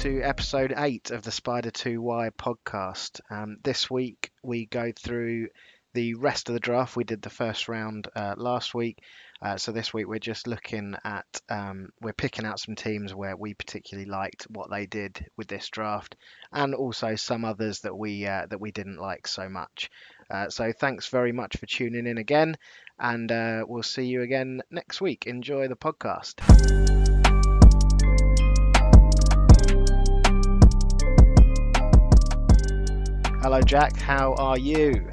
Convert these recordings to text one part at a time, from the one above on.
To episode 8 of the Spider 2Y podcast. Um, this week we go through the rest of the draft. We did the first round uh, last week, uh, so this week we're just looking at, um, we're picking out some teams where we particularly liked what they did with this draft, and also some others that we uh, that we didn't like so much. Uh, so thanks very much for tuning in again, and uh, we'll see you again next week. Enjoy the podcast. Hello, Jack. How are you?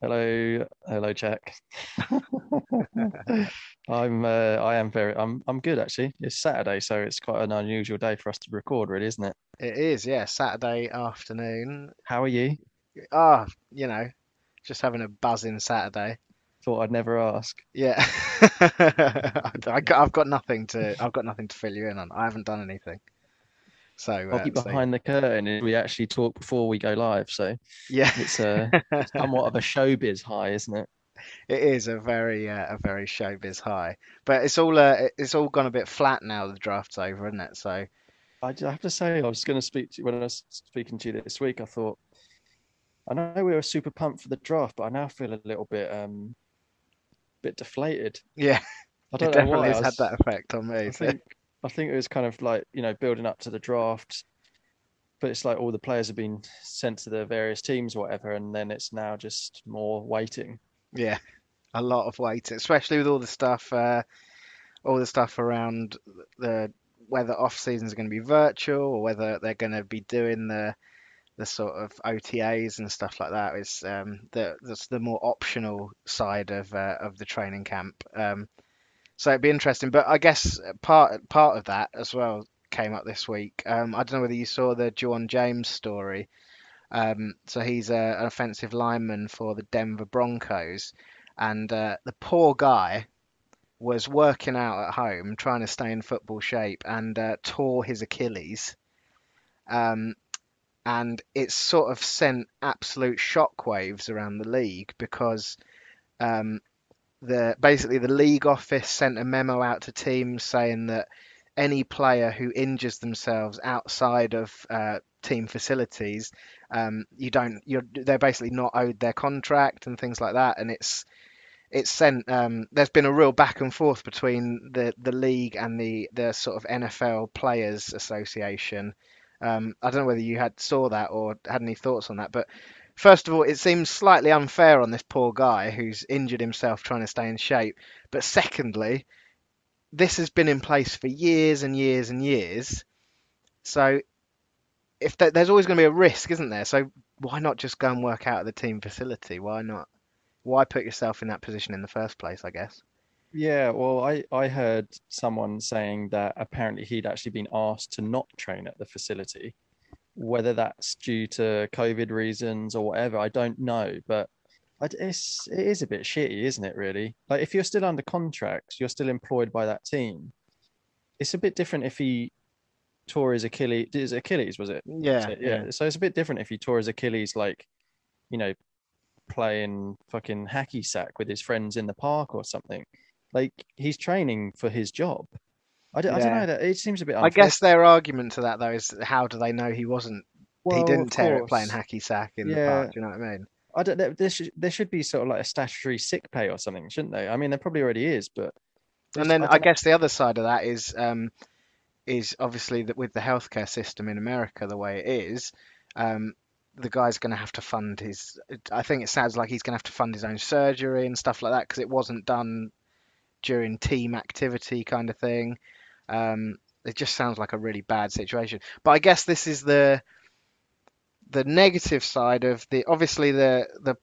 Hello, hello, Jack. I'm, uh, I am very, I'm, I'm good actually. It's Saturday, so it's quite an unusual day for us to record, really, isn't it? It is, yeah, Saturday afternoon. How are you? Ah, you know, just having a buzzing Saturday. Thought I'd never ask. Yeah, I got, I've got nothing to, I've got nothing to fill you in on. I haven't done anything. So, I'll uh, keep so behind the curtain. and We actually talk before we go live, so yeah, it's a somewhat of a showbiz high, isn't it? it is a very, uh, a very showbiz high. But it's all, uh, it's all gone a bit flat now. The draft's over, isn't it? So I have to say, I was going to speak to you when I was speaking to you this week. I thought, I know we were super pumped for the draft, but I now feel a little bit, um, bit deflated. yeah, I it don't know definitely why. Has had that effect on me. I think I think it was kind of like, you know, building up to the draft, but it's like all the players have been sent to the various teams, whatever, and then it's now just more waiting. yeah, a lot of waiting, especially with all the stuff, uh, all the stuff around the whether off seasons are going to be virtual or whether they're going to be doing the the sort of OTAs and stuff like that. Is um, the that's the more optional side of uh, of the training camp. Um, so it'd be interesting, but I guess part part of that as well came up this week. Um, I don't know whether you saw the Ja'Wuan James story. Um, so he's a, an offensive lineman for the Denver Broncos, and uh, the poor guy was working out at home, trying to stay in football shape, and uh, tore his Achilles. Um, and it's sort of sent absolute shockwaves around the league because um, the basically the league office sent a memo out to teams saying that any player who injures themselves outside of uh, team facilities, um, you don't you're they're basically not owed their contract and things like that, and it's it's sent. Um, there's been a real back and forth between the the league and the the sort of NFL Players Association. Um, I don't know whether you had saw that or had any thoughts on that, but first of all, it seems slightly unfair on this poor guy who's injured himself trying to stay in shape. But secondly, this has been in place for years and years and years. So if there, there's always going to be a risk, isn't there? So why not just go and work out at the team facility? Why not? Why put yourself in that position in the first place? I guess. Yeah, well, I I heard someone saying that apparently he'd actually been asked to not train at the facility. Whether that's due to COVID reasons or whatever, I don't know, but it's it is a bit shitty, isn't it, really? Like if you're still under contract, you're still employed by that team. It's a bit different if he tore his Achilles, his Achilles, was it? Yeah, So, yeah. So it's a bit different if he tore his Achilles like, you know, playing fucking hacky sack with his friends in the park or something. Like he's training for his job. I don't, I don't know that it seems a bit I guess their argument to that though is how do they know he wasn't? he didn't tear it playing hacky sack in the park. Do you know what I mean? I don't. There should, there should be sort of like a statutory sick pay or something, shouldn't they? I mean, there probably already is, but And then I I guess the other side of that is um, is obviously that with the healthcare system in America the way it is, um, the guy's going to have to fund his. I think it sounds like he's going to have to fund his own surgery and stuff like that because it wasn't done during team activity kind of thing. Um, it just sounds like a really bad situation. But I guess this is the the negative side of the obviously the the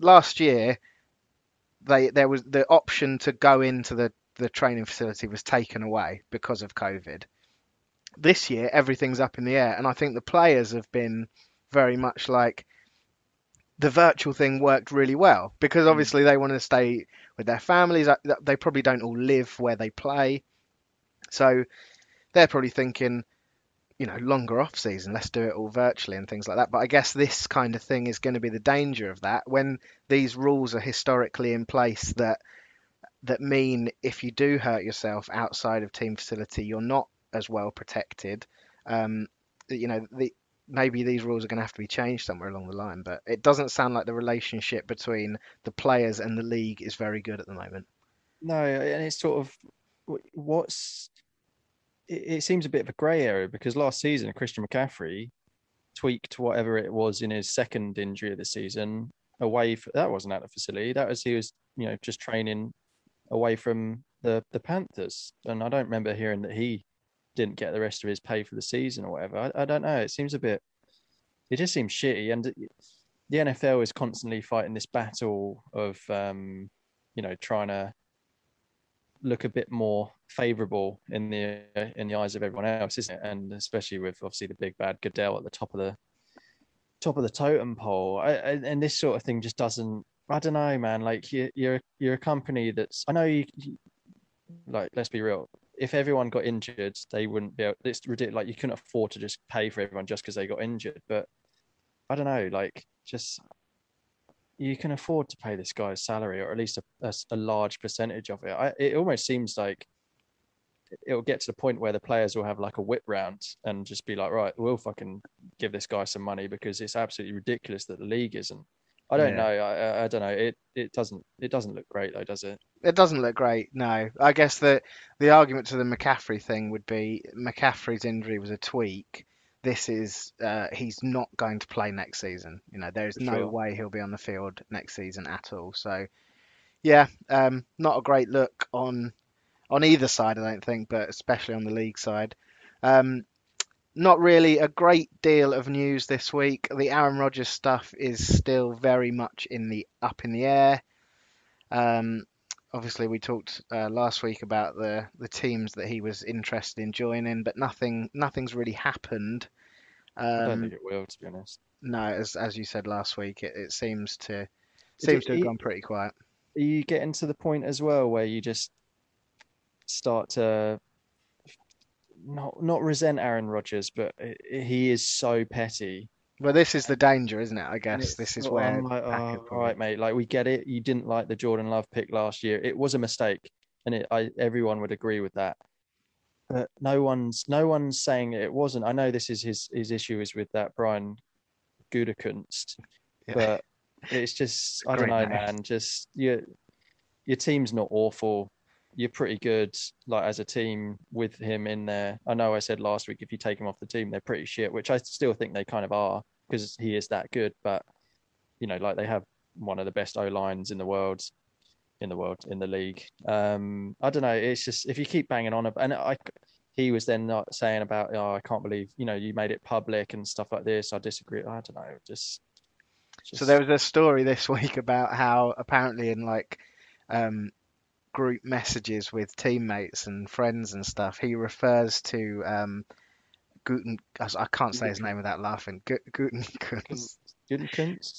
last year they there was the option to go into the the training facility was taken away because of COVID. This year everything's up in the air and I think the players have been very much like the virtual thing worked really well because Mm. obviously they want to stay with their families. Uh, They probably don't all live where they play. So they're probably thinking, you know, longer off season, let's do it all virtually and things like that. But I guess this kind of thing is going to be the danger of that when these rules are historically in place that that mean if you do hurt yourself outside of team facility, you're not as well protected. Um, you know, the maybe these rules are going to have to be changed somewhere along the line, but it doesn't sound like the relationship between the players and the league is very good at the moment. No, and it's sort of what's it, seems a bit of a grey area because last season Christian McCaffrey tweaked whatever it was in his second injury of the season away. For, that wasn't at the facility. That was he was you know just training away from the the Panthers, and I don't remember hearing that he didn't get the rest of his pay for the season or whatever. I, I don't know. It seems a bit. It just seems shitty, and the NFL is constantly fighting this battle of, um, you know, trying to look a bit more favourable in the in the eyes of everyone else, isn't it? And especially with obviously the big bad Goodell at the top of the top of the totem pole. I, I, and this sort of thing just doesn't. I don't know, man. Like you, you're you're a company that's. I know you, you like let's be real if everyone got injured, they wouldn't be able. It's ridiculous. Like you couldn't afford to just pay for everyone just because they got injured. But I don't know. Like just you can afford to pay this guy's salary, or at least a, a, a large percentage of it. I, it almost seems like it'll get to the point where the players will have like a whip round and just be like, right, we'll fucking give this guy some money because it's absolutely ridiculous that the league isn't I don't yeah. know. I, I don't know. It it doesn't it doesn't look great though, does it? It doesn't look great. No. I guess the the argument to the McCaffrey thing would be McCaffrey's injury was a tweak. This is uh, he's not going to play next season. You know, there's no sure. way he'll be on the field next season at all. So, yeah, um, not a great look on on either side, I don't think, but especially on the league side. Um, not really a great deal of news this week. The Aaron Rodgers stuff is still very much in the up in the air. Um, obviously, we talked uh, last week about the the teams that he was interested in joining, but nothing nothing's really happened. Um, I don't um, think it will, to be honest. No, as as you said last week, it, it seems to seems it, to have gone pretty quiet. Are you getting to the point as well where you just start to not not resent Aaron Rodgers, but he is so petty. Well, this is the danger, isn't it? I guess this is where. Like, oh, all right, mate. Like we get it. You didn't like the Jordan Love pick last year. It was a mistake, and it, I, everyone would agree with that. But no one's no one's saying it wasn't. I know this is his his issue is with that Brian Gutekunst, yeah. but it's just I don't know, name. man. Just your your team's not awful you're pretty good like as a team with him in there. I know I said last week if you take him off the team, they're pretty shit, which I still think they kind of are because he is that good. But you know, like they have one of the best O lines in the world, in the world in the league. Um, I don't know. It's just if you keep banging on, and I, he was then not saying about, oh, I can't believe you know you made it public and stuff like this. I disagree. I don't know. Just, just... so there was a story this week about how apparently in like um, group messages with teammates and friends and stuff, he refers to um, Guten. I can't say his name without laughing. Guten.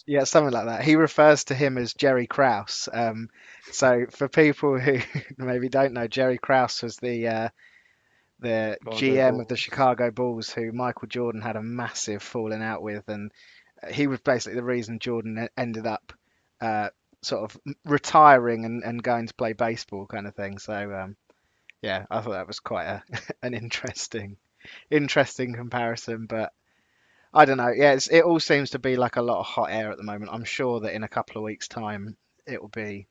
Yeah, something like that. He refers to him as Jerry Krause. Um, so for people who maybe don't know, Jerry Krause was the uh, the Chicago GM Bulls. of the Chicago Bulls, who Michael Jordan had a massive falling out with, and he was basically the reason Jordan ended up uh, sort of retiring and, and going to play baseball kind of thing. So um, yeah, I thought that was quite a, an interesting interesting comparison. But I don't know. Yeah, it all seems to be like a lot of hot air at the moment. I'm sure that in a couple of weeks' time it will be.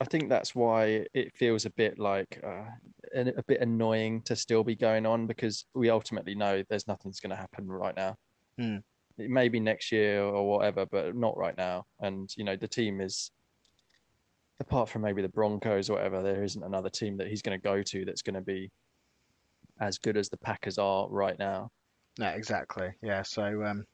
I think that's why it feels a bit like uh, a bit annoying to still be going on because we ultimately know there's nothing's going to happen right now. Hmm. It may be next year or whatever, but not right now. And you know the team is apart from maybe the Broncos or whatever, there isn't another team that he's going to go to that's going to be as good as the Packers are right now. No, exactly. Yeah. So, um,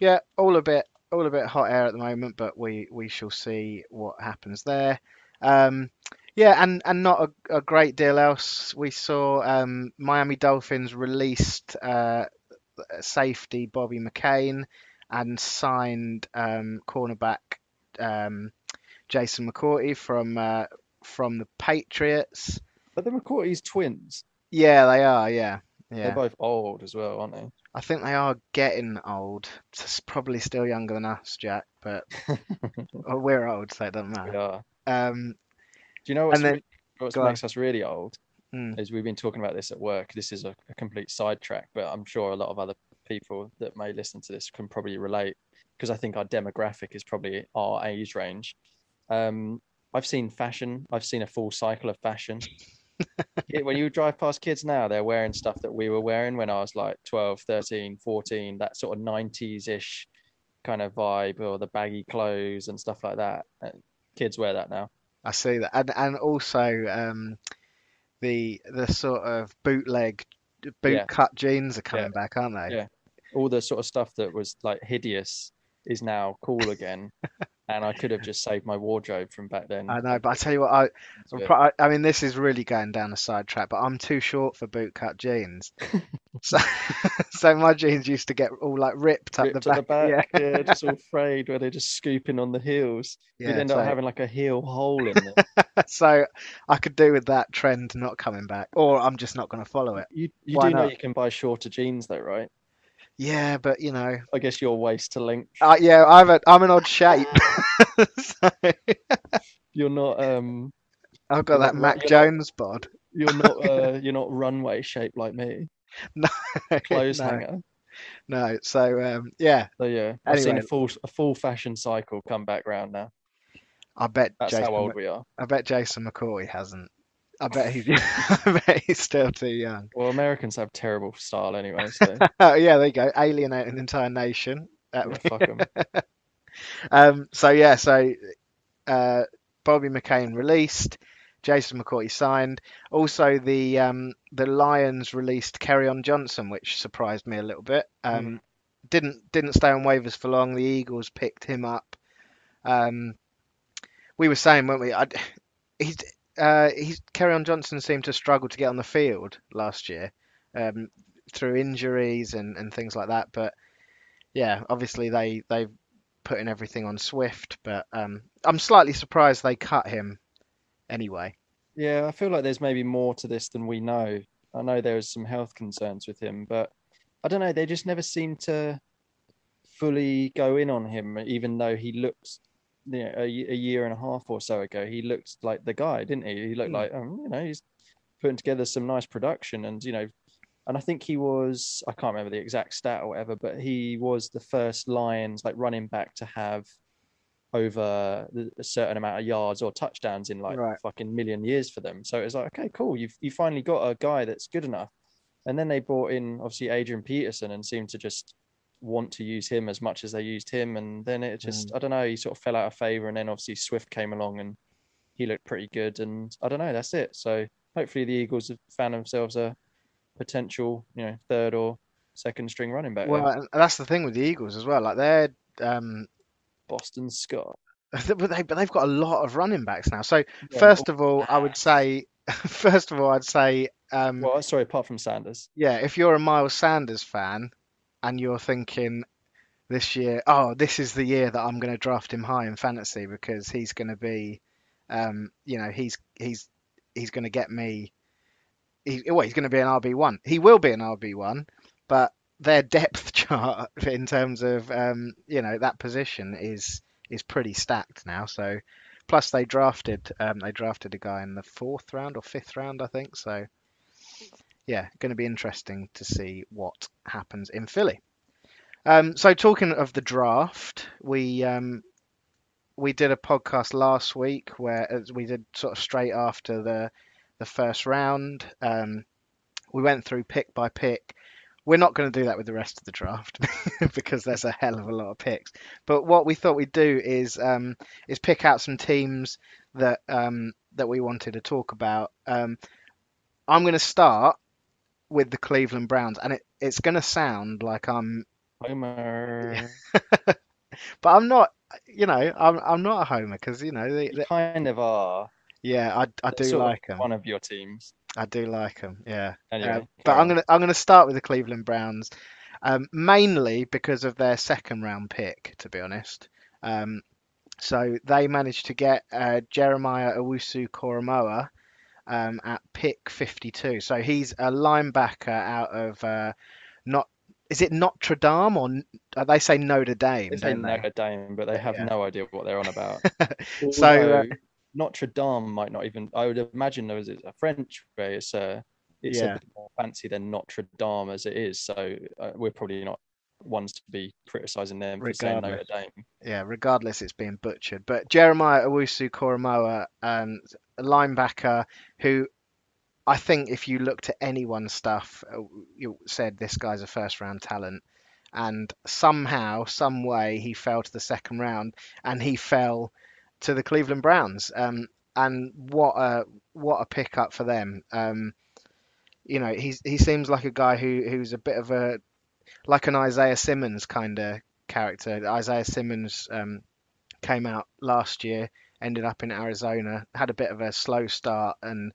yeah, all a bit, all a bit hot air at the moment, but we we shall see what happens there. Um, yeah, and and not a, a, great deal else. We saw um, Miami Dolphins released uh, safety Bobby McCain and signed um, cornerback um, Jason McCourty from uh, from the Patriots. But the McCourty's twins? Yeah, they are. Yeah, yeah. They're both old as well, aren't they? I think they are getting old. It's probably still younger than us, Jack, but well, we're old, so it doesn't matter. We are. Um, Do you know what's, then, what makes us really old? Hmm. As we've been talking about this at work, this is a, a complete sidetrack, but I'm sure a lot of other people that may listen to this can probably relate because I think our demographic is probably our age range. Um, I've seen fashion. I've seen a full cycle of fashion. When you drive past kids now, they're wearing stuff that we were wearing when I was like 12, 13, 14, that sort of 90s ish kind of vibe, or the baggy clothes and stuff like that. Uh, Kids wear that now. I see that, and and also um, the the sort of bootleg boot Yeah. cut jeans are coming Yeah. back, aren't they? Yeah. All the sort of stuff that was like hideous is now cool again. and I could have just saved my wardrobe from back then. I know, but I tell you what, I, I'm pro- I mean, this is really going down a sidetrack, but I'm too short for boot cut jeans. So, so my jeans used to get all like ripped up Ripped the at back. the back, Yeah, yeah, just all frayed where they're just scooping on the heels. yeah. You'd end so, up having like a heel hole in them. so I could do with that trend not coming back, or I'm just not going to follow it. You you do know you can buy shorter jeans though, right? Yeah, but you know, I guess your waist to length. uh, yeah, I'm a, I'm an odd shape. so You're not um I've got that not- Mac you're not- Jones bod. you're not uh you're not runway shaped like me. No, Clothes no, hanger. no. So um, yeah, So yeah, I've seen a full a full fashion cycle come back round now. I bet That's Jason. how old we are. I bet Jason McCoy hasn't. I bet he's. I bet he's still too young. Well, Americans have terrible style anyway, so Oh yeah, there you go. Alienate an entire nation. That yeah, fuck 'em. Um, so yeah, so uh, Bobby McCain released, Jason McCoy signed. Also, the um, the Lions released Kerryon Johnson, which surprised me a little bit. Um, Didn't didn't stay on waivers for long. The Eagles picked him up. Um, we were saying, weren't we? I, he's uh, he's Kerryon Johnson seemed to struggle to get on the field last year um, through injuries and, and things like that. But yeah, obviously they they putting everything on Swift, but um, I'm slightly surprised they cut him anyway. Yeah, I feel like there's maybe more to this than we know. I know there was some health concerns with him, but I don't know. They just never seem to fully go in on him, even though he looked, you know, a, a year and a half or so ago, he looked like the guy, didn't he? He looked Hmm. like, um, you know, he's putting together some nice production, and you know, and I think he was, I can't remember the exact stat or whatever, but he was the first Lions like running back to have over a certain amount of yards or touchdowns in like Right. fucking million years for them. So it was like, okay, cool. You've you finally got a guy that's good enough. And then they brought in obviously Adrian Peterson and seemed to just want to use him as much as they used him. And then it just, I don't know, he sort of fell out of favor. And then obviously Swift came along and he looked pretty good. And I don't know, that's it. So hopefully the Eagles have found themselves a potential, you know, third or second string running back. Well, and that's the thing with the Eagles as well. Like they're um, Boston Scott. but they but they've got a lot of running backs now. So Yeah. first of all, I would say first of all I'd say um, Well, sorry, apart from Sanders. yeah, if you're a Miles Sanders fan and you're thinking this year, oh, this is the year that I'm going to draft him high in fantasy because he's going to be, um, you know, he's he's he's going to get me. He, well, he's going to be an RB one. He will be an RB one, but their depth chart in terms of um, you know that position is is pretty stacked now. So plus they drafted um, they drafted a guy in the fourth round or fifth round, I think. So yeah, going to be interesting to see what happens in Philly. Um, so talking of the draft, we um, we did a podcast last week where we did sort of straight after the the first round. Um, we went through pick by pick. We're not going to do that with the rest of the draft because there's a hell of a lot of picks. But what we thought we'd do is um, is pick out some teams that um, that we wanted to talk about. Um, I'm going to start with the Cleveland Browns, and it, it's going to sound like I'm, Homer. but I'm not. You know, I'm I'm not a homer because you know, they, You kind of are. yeah, I I do sort like them. One of your teams. I do like them. Yeah. Anyway, Uh, but carry I'm gonna I'm gonna start with the Cleveland Browns, um, mainly because of their second round pick, to be honest. Um, so they managed to get uh, Jeremiah Owusu Koramoah um, at pick 52. So he's a linebacker out of uh, not is it Notre Dame or uh, they say Notre Dame, They say? Notre Dame, but they have Yeah. no idea what they're on about. So, uh, Notre Dame might not even. I would imagine there was a French way. It's uh, it's Yeah. a bit more fancy than Notre Dame as it is. So uh, we're probably not ones to be criticizing them for saying Notre Regardless. Dame. Yeah, regardless, it's being butchered. But Jeremiah Owusu Koramoah, um, a linebacker who I think if you looked at anyone's stuff, uh, you said this guy's a first round talent. And somehow, some way, he fell to the second round, and he fell to the Cleveland Browns. Um, and what a what a pickup for them. Um, you know, he's he seems like a guy who who's a bit of a like an Isaiah Simmons kind of character. Isaiah Simmons um, came out last year, ended up in Arizona, had a bit of a slow start, and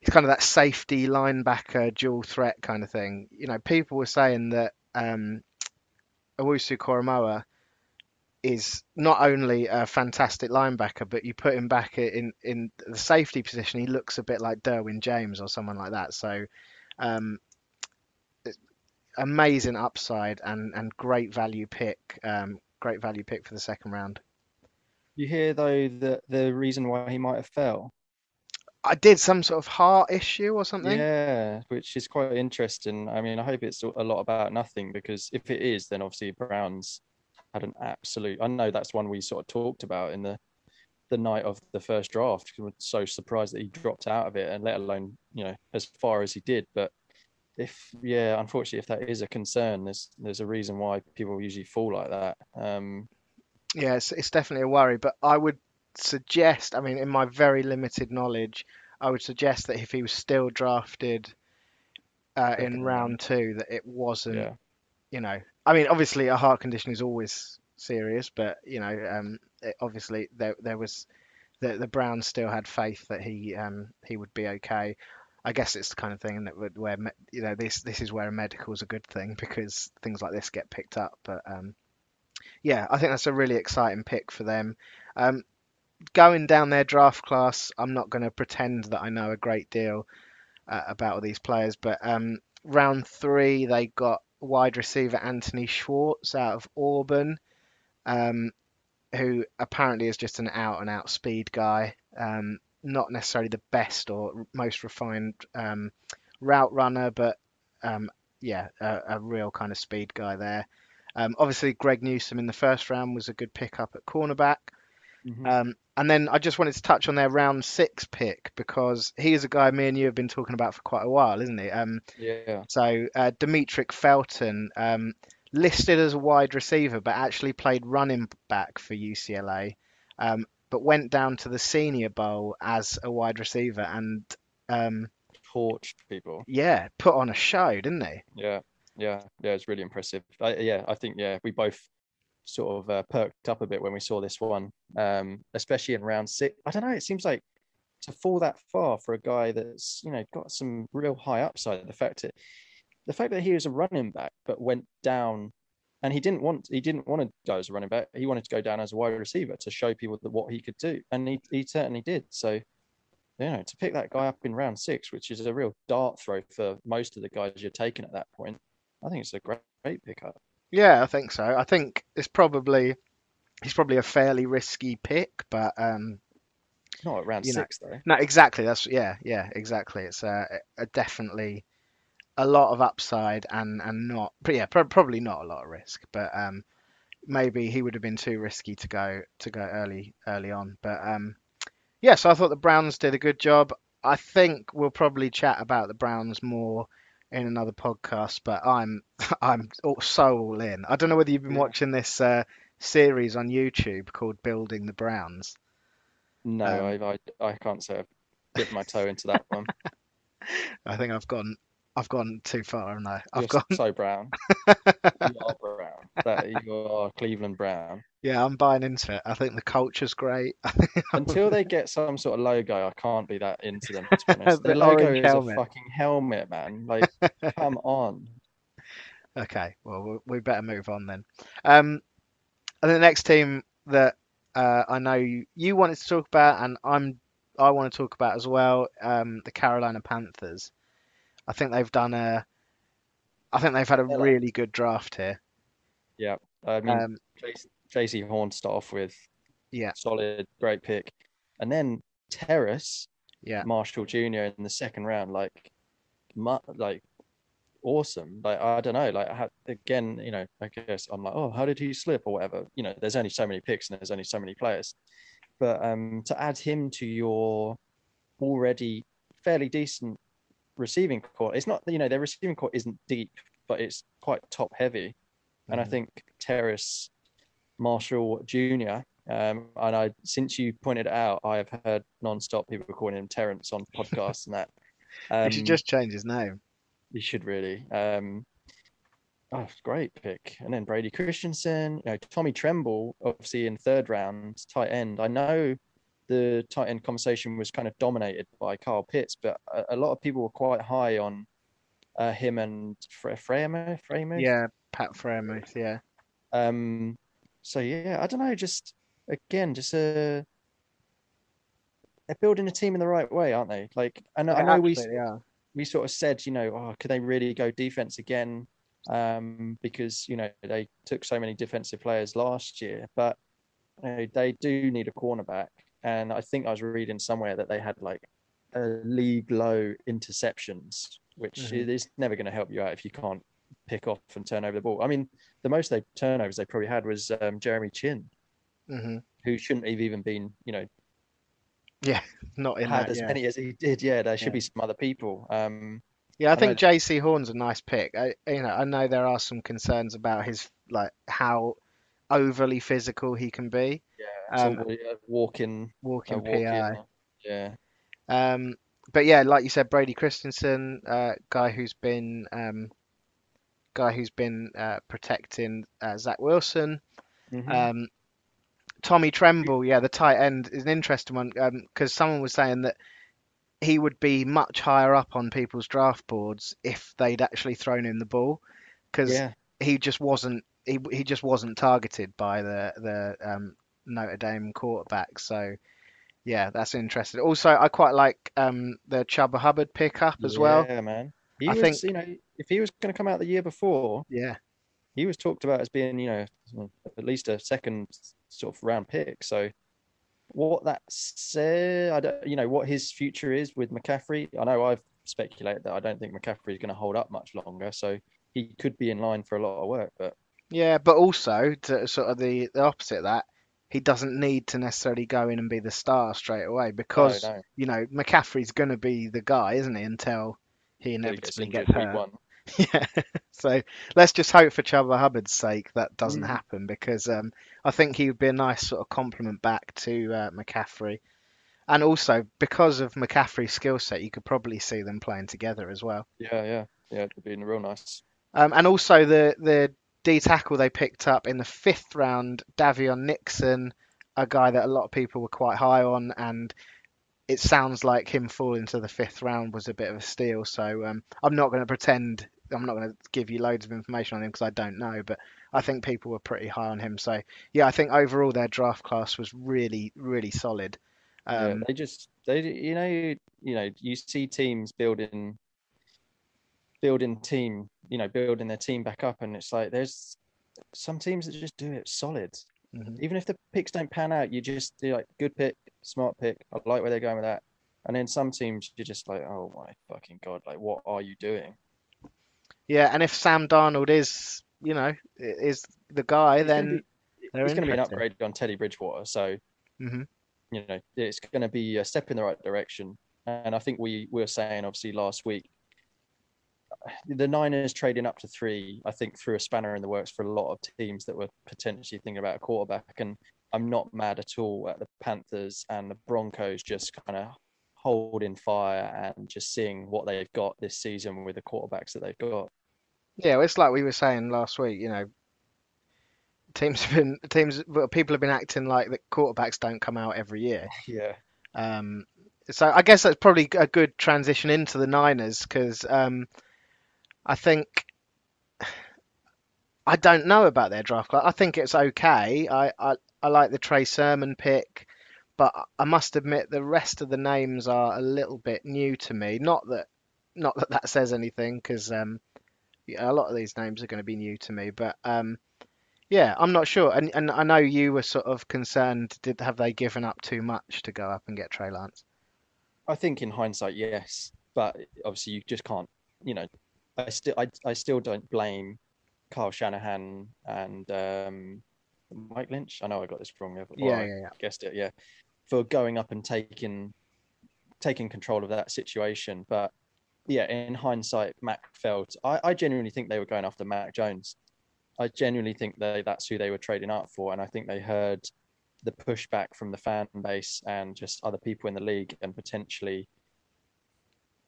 he's kind of that safety linebacker, dual threat kind of thing. You know, people were saying that um, Owusu Koramoah is not only a fantastic linebacker, but you put him back in in the safety position, he looks a bit like Derwin James or someone like that. So. Um, amazing upside and and great value pick. Um, great value pick for the second round. You hear though that the reason why he might have fell. I did some sort of heart issue or something. Yeah, which is quite interesting. I mean, I hope it's a lot about nothing because if it is, then obviously Browns had an absolute. I know that's one we sort of talked about in the the night of the first draft. We were so surprised that he dropped out of it, and let alone you know as far as he did. But if yeah, unfortunately, if that is a concern, there's there's a reason why people usually fall like that. Um, Yeah, it's, it's definitely a worry, but I would suggest, I mean, in my very limited knowledge, I would suggest that if he was still drafted uh, in round two, that it wasn't, yeah, you know, I mean, obviously a heart condition is always serious, but you know, um, it, obviously there there was the the Browns still had faith that he um he would be okay. I guess it's the kind of thing that where you know this this is where a medical is a good thing because things like this get picked up. But um, yeah, I think that's a really exciting pick for them. Um, going down their draft class, I'm not going to pretend that I know a great deal uh, about all these players, but um, round three they got wide receiver Anthony Schwartz out of Auburn, um, who apparently is just an out and out speed guy. Not necessarily the best or most refined um, route runner, but um, yeah, a, a real kind of speed guy there. Um, obviously, Greg Newsome in the first round was a good pickup at cornerback. Mhm. Um, and then I just wanted to touch on their round six pick because he is a guy me and you have been talking about for quite a while, isn't he? Um, yeah. so uh, Demetric Felton, um, listed as a wide receiver, but actually played running back for UCLA, um, but went down to the Senior Bowl as a wide receiver, and um, Torched people. yeah, put on a show, didn't he? Yeah, yeah, yeah. It's really impressive. I, yeah, I think yeah, we both sort of uh, perked up a bit when we saw this one, um, especially in round six. I don't know. It seems like to fall that far for a guy that's you know got some real high upside. The fact that the fact that he was a running back but went down, and he didn't want he didn't want to go as a running back. He wanted to go down as a wide receiver to show people that what he could do, and he he certainly did. So. You know, to pick that guy up in round six, which is a real dart throw for most of the guys you're taking at that point, I think it's a great, great pickup. Yeah, I think so. I think it's probably he's probably a fairly risky pick, but um, Not at round You know, six though. No, exactly. That's yeah, yeah, exactly. It's uh, a definitely a lot of upside and and not, yeah, pro- probably not a lot of risk. But um, maybe he would have been too risky to go to go early early on. But um, yeah, so I thought the Browns did a good job. I think we'll probably chat about the Browns more in another podcast. But I'm I'm all, so all in. I don't know whether you've been Yeah. watching this uh, series on YouTube called Building the Browns. No, Um, I, I I can't say I've dipped my toe into that one. I think I've gone I've gone too far, haven't I? You're I've gone so brown. You are brown. That you are Cleveland Brown. yeah, I'm buying into it. I think the culture's great. Until they get some sort of logo, I can't be that into them. To be honest. The Their logo is helmet. a fucking helmet, man. Like, come on. Okay, well we, we better move on then. Um, and the next team that uh, I know you, you wanted to talk about, and I'm I want to talk about as well, um, the Carolina Panthers. I think they've done a, I think they've had a really good draft here. Yeah, I mean, Um, Jaycee Horn start off with. Yeah. Solid, great pick. and then Terrace, Yeah. Marshall Jr. in the second round, like, mu- like awesome. Like I don't know, like how, again, you know, I guess I'm like, oh, how did he slip or whatever? You know, there's only so many picks and there's only so many players, but um, to add him to your already fairly decent receiving core, it's not you know their receiving core isn't deep, but it's quite top heavy, and I Mhm. think Terrace Marshall Jr. Um, and I, since you pointed it out, I have heard non-stop people calling him Terrence on podcasts and that. Um, he should just change his name. you should really. Um, oh, great pick. And then Brady Christensen, you know, Tommy Tremble, obviously in third round, tight end. I know the tight end conversation was kind of dominated by Kyle Pitts, but a, a lot of people were quite high on uh, him and Fre-. Fremo? Yeah, Pat Freiermuth. Yeah. Um, so yeah, I don't know. Just again, just uh, they're building a team in the right way, aren't they? Like, I know, I know we are. we sort of said, you know, oh, could they really go defense again? Um, because you know they took so many defensive players last year, but you know, they do need a cornerback. And I think I was reading somewhere that they had like a league low interceptions, which Mhm. is never going to help you out if you can't pick off and turn over the ball. I mean, the most they turnovers they probably had was um, Jeremy Chinn, hmm who shouldn't have even been, you know, yeah, Not in had that. as Yeah. many as he did. Yeah, there should Yeah. be some other people. Um, Yeah, I I think Jaycee Horn's a nice pick. I, you know, I know there are some concerns about his like how overly physical he can be. yeah, Um, sort of a walking, walking PI. Yeah, Um, but yeah, like you said, Brady Christensen, uh, guy who's been um, guy who's been uh, protecting uh, Zach Wilson. Mhm. Um, Tommy Tremble, yeah, the tight end is an interesting one because someone was saying that he would be much higher up on people's draft boards if they'd actually thrown him the ball because yeah, he just wasn't he, he just wasn't targeted by the the um, Notre Dame quarterback. So yeah, that's interesting. Also, I quite like um, the Chuba Hubbard pickup as well. Yeah, man. He I was, think- you know, if he was going to come out the year before, Yeah, he was talked about as being, you know, at least a second sort of round pick. So what that said, I don't, you know, what his future is with McCaffrey. I know I've speculated that I don't think McCaffrey is going to hold up much longer, so he could be in line for a lot of work. But yeah, but also to sort of the, the opposite of that, he doesn't need to necessarily go in and be the star straight away because no, no, you know McCaffrey's going to be the guy, isn't he? Until he until he gets inevitably gets week hurt. one. Yeah. So let's just hope for Chuba Hubbard's sake that doesn't Mm. happen because um, I think he would be a nice sort of compliment back to uh, McCaffrey. And also because of McCaffrey's skill set, you could probably see them playing together as well. Yeah, yeah, yeah. It'd be real nice. Um, and also the the D tackle they picked up in the fifth round, Daviyon Nixon, a guy that a lot of people were quite high on, and it sounds like him falling to the fifth round was a bit of a steal. So um, I'm not going to pretend, I'm not going to give you loads of information on him because I don't know, but I think people were pretty high on him. So yeah, I think overall their draft class was really, really solid. Yeah, Um, they just they you know you, you know you see teams building building team you know building their team back up. And it's like there's some teams that just do it solid. Mhm. even if the picks don't pan out you just do like good pick smart pick. I like where they're going with that. And then some teams you're just like oh my fucking god like what are you doing? Yeah, and if Sam Darnold is, you know, is the guy, gonna then it's going to be an upgrade on Teddy Bridgewater. So Mhm. you know it's going to be a step in the right direction. And I think we were saying obviously last week the Niners trading up to three, I think, threw a spanner in the works for a lot of teams that were potentially thinking about a quarterback. And I'm not mad at all at the Panthers and the Broncos just kind of holding fire and just seeing what they've got this season with the quarterbacks that they've got. Yeah, well, it's like we were saying last week. You know, teams have been teams. well, People have been acting like the quarterbacks don't come out every year. Yeah. Um, so I guess that's probably a good transition into the Niners because um, I think I don't know about their draft class. I think it's okay. I, I I like the Trey Sermon pick, but I must admit the rest of the names are a little bit new to me. Not that not that that says anything because um, yeah, a lot of these names are going to be new to me. But um, Yeah, I'm not sure. And and I know you were sort of concerned. Did have they given up too much to go up and get Trey Lance? I think in hindsight, yes, but obviously you just can't. You know, I still I, I still don't blame Kyle Shanahan and um, Mike Lynch. I know I got this wrong. Yeah, I yeah, yeah. guessed it. Yeah, for going up and taking taking control of that situation. But yeah, in hindsight, Mac felt. I, I genuinely think they were going after Mac Jones. I genuinely think they that's who they were trading up for, and I think they heard the pushback from the fan base and just other people in the league, and potentially,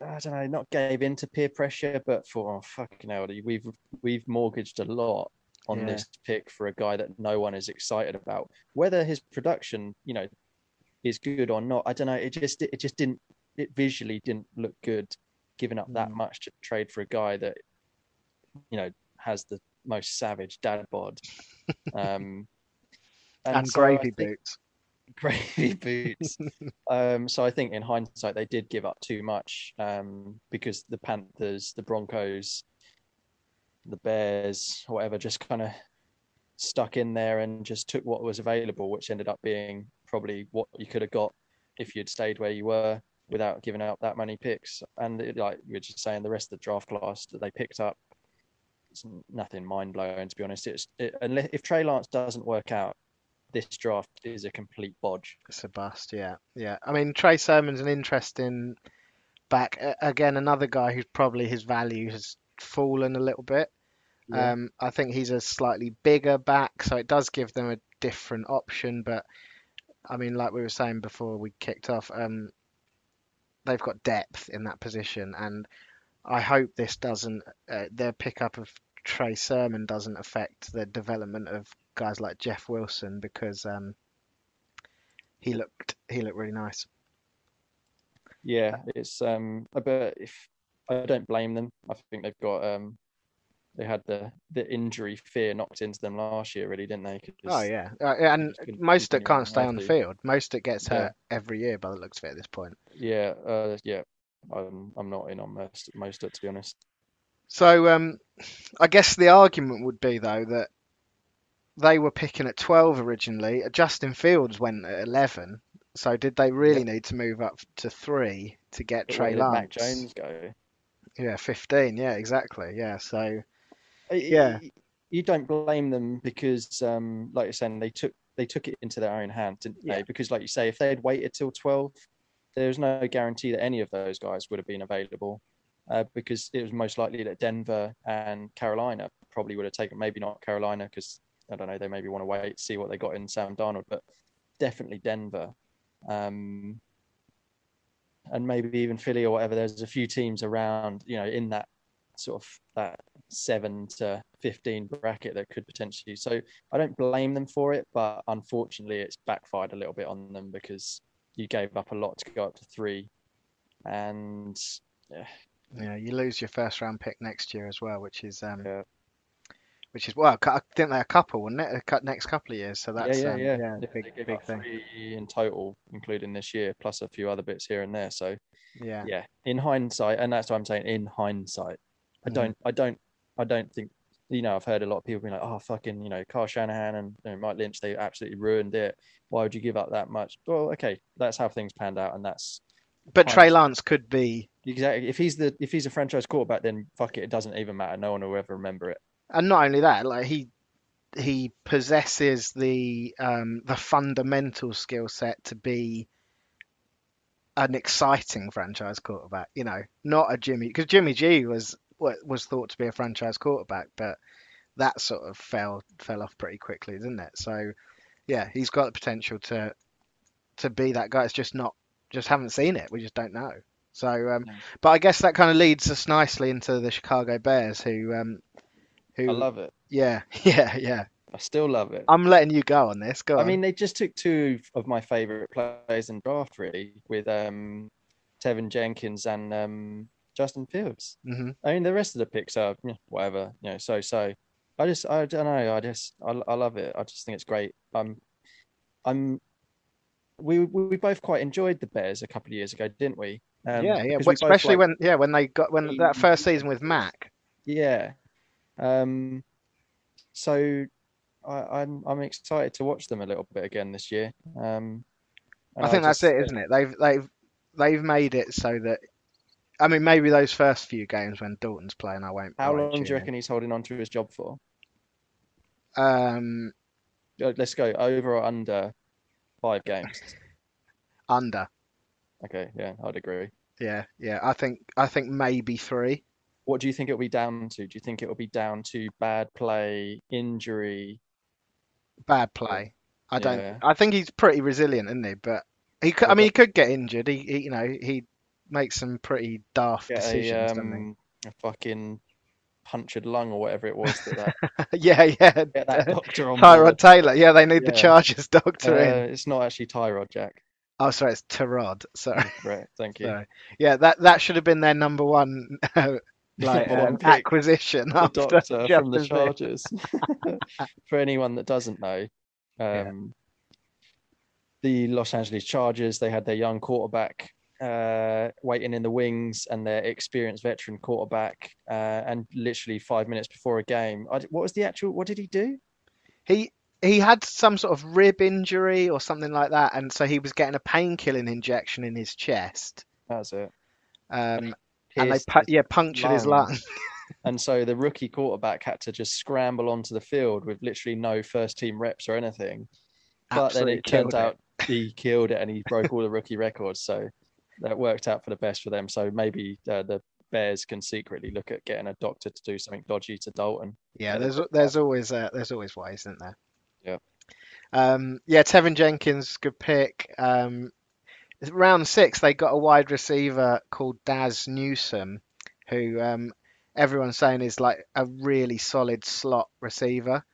I don't know, not gave in to peer pressure, but for oh, fucking hell, we've we've mortgaged a lot on Yeah. this pick for a guy that no one is excited about. Whether his production, you know, is good or not, I don't know. It just it just didn't it visually didn't look good, giving up that Mm. much to trade for a guy that, you know, has the most savage dad bod. Um, And, so gravy think- boots. gravy boots. um, so I think in hindsight they did give up too much um, because the Panthers, the Broncos, the Bears, whatever, just kind of stuck in there and just took what was available, which ended up being probably what you could have got if you'd stayed where you were without giving out that many picks. And it, like you were just saying, the rest of the draft class that they picked up, it's nothing mind blowing to be honest. It's it, unless if Trey Lance doesn't work out, this draft is a complete bodge. It's a bust, yeah, yeah. I mean, Trey Sermon's an interesting back. Again, another guy who's probably his value has fallen a little bit. Yeah. Um, I think he's a slightly bigger back, so it does give them a different option. But I mean, like we were saying before we kicked off, um, they've got depth in that position, and I hope this doesn't, uh, their pickup of Trey Sermon doesn't affect the development of guys like Jeff Wilson because um, he looked he looked really nice. Yeah, it's um, but if I don't blame them, I think they've got um, they had the the injury fear knocked into them last year, really, didn't they? Oh yeah, uh, and Mostert can't stay on the field. Mostert gets Yeah. hurt every year by the looks of it at this point. yeah, uh, yeah. I'm I'm not in on most most of it to be honest. So um, I guess the argument would be though that they were picking at 12 originally. Justin Fields went at 11. So did they really need to move up to three to get But Trey where did Mac Lance? Jones go? Yeah, 15. Yeah, exactly. Yeah. So Yeah. you don't blame them because, um, like you're saying, they took they took it into their own hands, didn't Yeah. they? Because, like you say, if they had waited till twelve, there's no guarantee that any of those guys would have been available. Uh, because it was most likely that Denver and Carolina probably would have taken, maybe not Carolina, because I don't know, they maybe want to wait see what they got in Sam Darnold, but definitely Denver. Um, and maybe even Philly or whatever. There's a few teams around, you know, in that sort of that seven to fifteen bracket that could potentially. So I don't blame them for it, but unfortunately, it's backfired a little bit on them because you gave up a lot to go up to three, and yeah, yeah, you lose your first round pick next year as well, which is um, Yeah. Which is well, I think they're a couple, wouldn't it? A cou- next couple of years. So that's yeah, um, yeah, yeah. yeah, They big gave big up thing. three in total, including this year, plus a few other bits here and there. So Yeah. yeah, in hindsight, and that's what I'm saying. In hindsight, I Mhm. don't, I don't, I don't think. You know, I've heard a lot of people being like, "Oh, fucking," you know, Kyle Shanahan and you know, Mike Lynch, they absolutely ruined it. Why would you give up that much? Well, okay, that's how things panned out, and that's But Trey Lance could be, exactly. If he's the if he's a franchise quarterback, then fuck it, it doesn't even matter. No one will ever remember it. And not only that, like he he possesses the um, the fundamental skill set to be an exciting franchise quarterback. You know, not a Jimmy because Jimmy G was was thought to be a franchise quarterback, but that sort of fell fell off pretty quickly, didn't it? So yeah, he's got the potential to to be that guy. It's just not just haven't seen it. We just don't know. So, um, No. but I guess that kind of leads us nicely into the Chicago Bears, who um, who I love it. yeah, yeah, yeah. I still love it. I'm letting you go on this. Go I on. mean, they just took two of my favorite players in draft, really, with um, Teven Jenkins and um, Justin Fields. hmm I mean, the rest of the picks are yeah, whatever, you know, so so. I just, I don't know, I just, I, I love it. I just think it's great. I'm, I'm, we we both quite enjoyed the Bears a couple of years ago, didn't we? Um, yeah, yeah. because Well, we both especially like- when yeah when they got when that first season with Mac. Yeah. Um, so I, I'm I'm excited to watch them a little bit again this year. Um, I think that's just it, isn't it? They've they've they've made it so that I mean maybe those first few games when Dalton's playing, I won't. I How won't long do you reckon he's holding on to his job for? Um, Uh, Let's go over or under five games. under. Okay, yeah, I'd agree. Yeah, yeah. I think I think maybe three. What do you think it'll be down to? Do you think it'll be down to bad play, injury? Bad play. I don't. Yeah. I think he's pretty resilient, isn't he? But he could. I mean, he could get injured. He, he you know, he makes some pretty daft Get decisions, a, um, a fucking punctured lung or whatever it was that, that yeah, yeah. get that doctor on Tyrod board. Taylor. Yeah, they need the Yeah. Chargers doctor Uh, in. it's not actually Tyrod, Jack. Oh, sorry, it's Tyrod. Sorry. Right, thank you. Sorry. Yeah, that that should have been their number one like um, acquisition the after doctor from the Chargers. For anyone that doesn't know, Yeah. um, the Los Angeles Chargers, they had their young quarterback uh, waiting in the wings and their experienced veteran quarterback. Uh, and literally five minutes before a game, I, what was the actual, what did he do? He he had some sort of rib injury or something like that, and so he was getting a painkilling injection in his chest. That was it. Um, and they pu- yeah punctured his lung. lung. And so the rookie quarterback had to just scramble onto the field with literally no first team reps or anything. But then it turned killed it. out he killed it and he broke all the rookie records. So that worked out for the best for them. So maybe uh, the Bears can secretly look at getting a doctor to do something dodgy to Dalton. Yeah, Yeah, there's there's always uh, there's always ways, isn't there? Yeah. Um, yeah, Teven Jenkins, good pick. Um, round six, they got a wide receiver called Dazz Newsome, who um, everyone's saying is like a really solid slot receiver.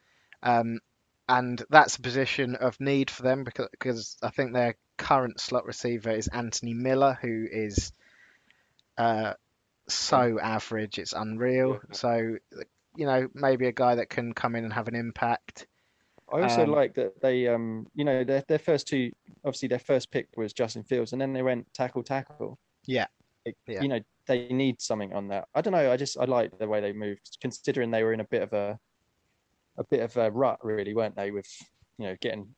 Um, and that's a position of need for them because, because I think their current slot receiver is Anthony Miller, who is uh, so average, it's unreal. So, you know, maybe a guy that can come in and have an impact. I also Um, like that they, um, you know, their their first two, obviously their first pick was Justin Fields, and then they went tackle tackle. Yeah. Yeah. You know, they need something on that. I don't know. I just I like the way they moved, considering they were in a bit of a, a bit of a rut, really, weren't they? With you know getting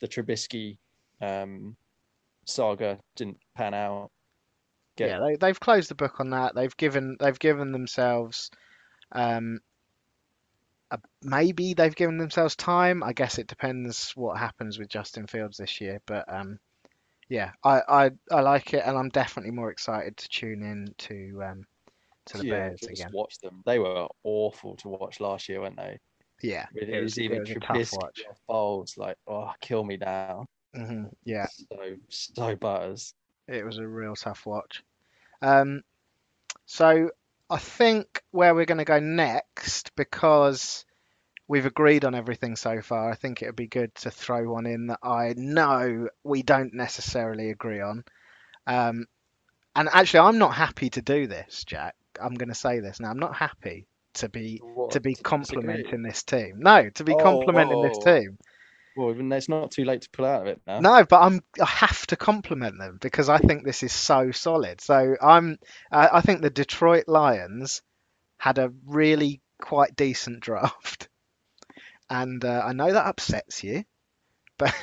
the Trubisky, um, saga didn't pan out. Get- Yeah, they, they've closed the book on that. They've given they've given themselves um, a, maybe they've given themselves time. I guess it depends what happens with Justin Fields this year, but um, yeah, I, I I like it, and I'm definitely more excited to tune in to um, to the yeah, Bears just again. watch them. They were awful to watch last year, weren't they? Yeah, It, it was was, it even was tough Trubisky watch. or Foles, like, oh, kill me now. hmm Yeah, So so butters. it was a real tough watch. Um, so I think where we're going to go next, because we've agreed on everything so far, I think it would be good to throw one in that I know we don't necessarily agree on. Um, and actually, I'm not happy to do this, Jack. I'm going to say this now. I'm not happy to be What, to be complimenting this team. No, to be Oh, complimenting this team. Well, even it's not too late to pull out of it now. No, but I'm I have to compliment them because I think this is so solid. So I'm I I think the Detroit Lions had a really quite decent draft, and uh, I know that upsets you, but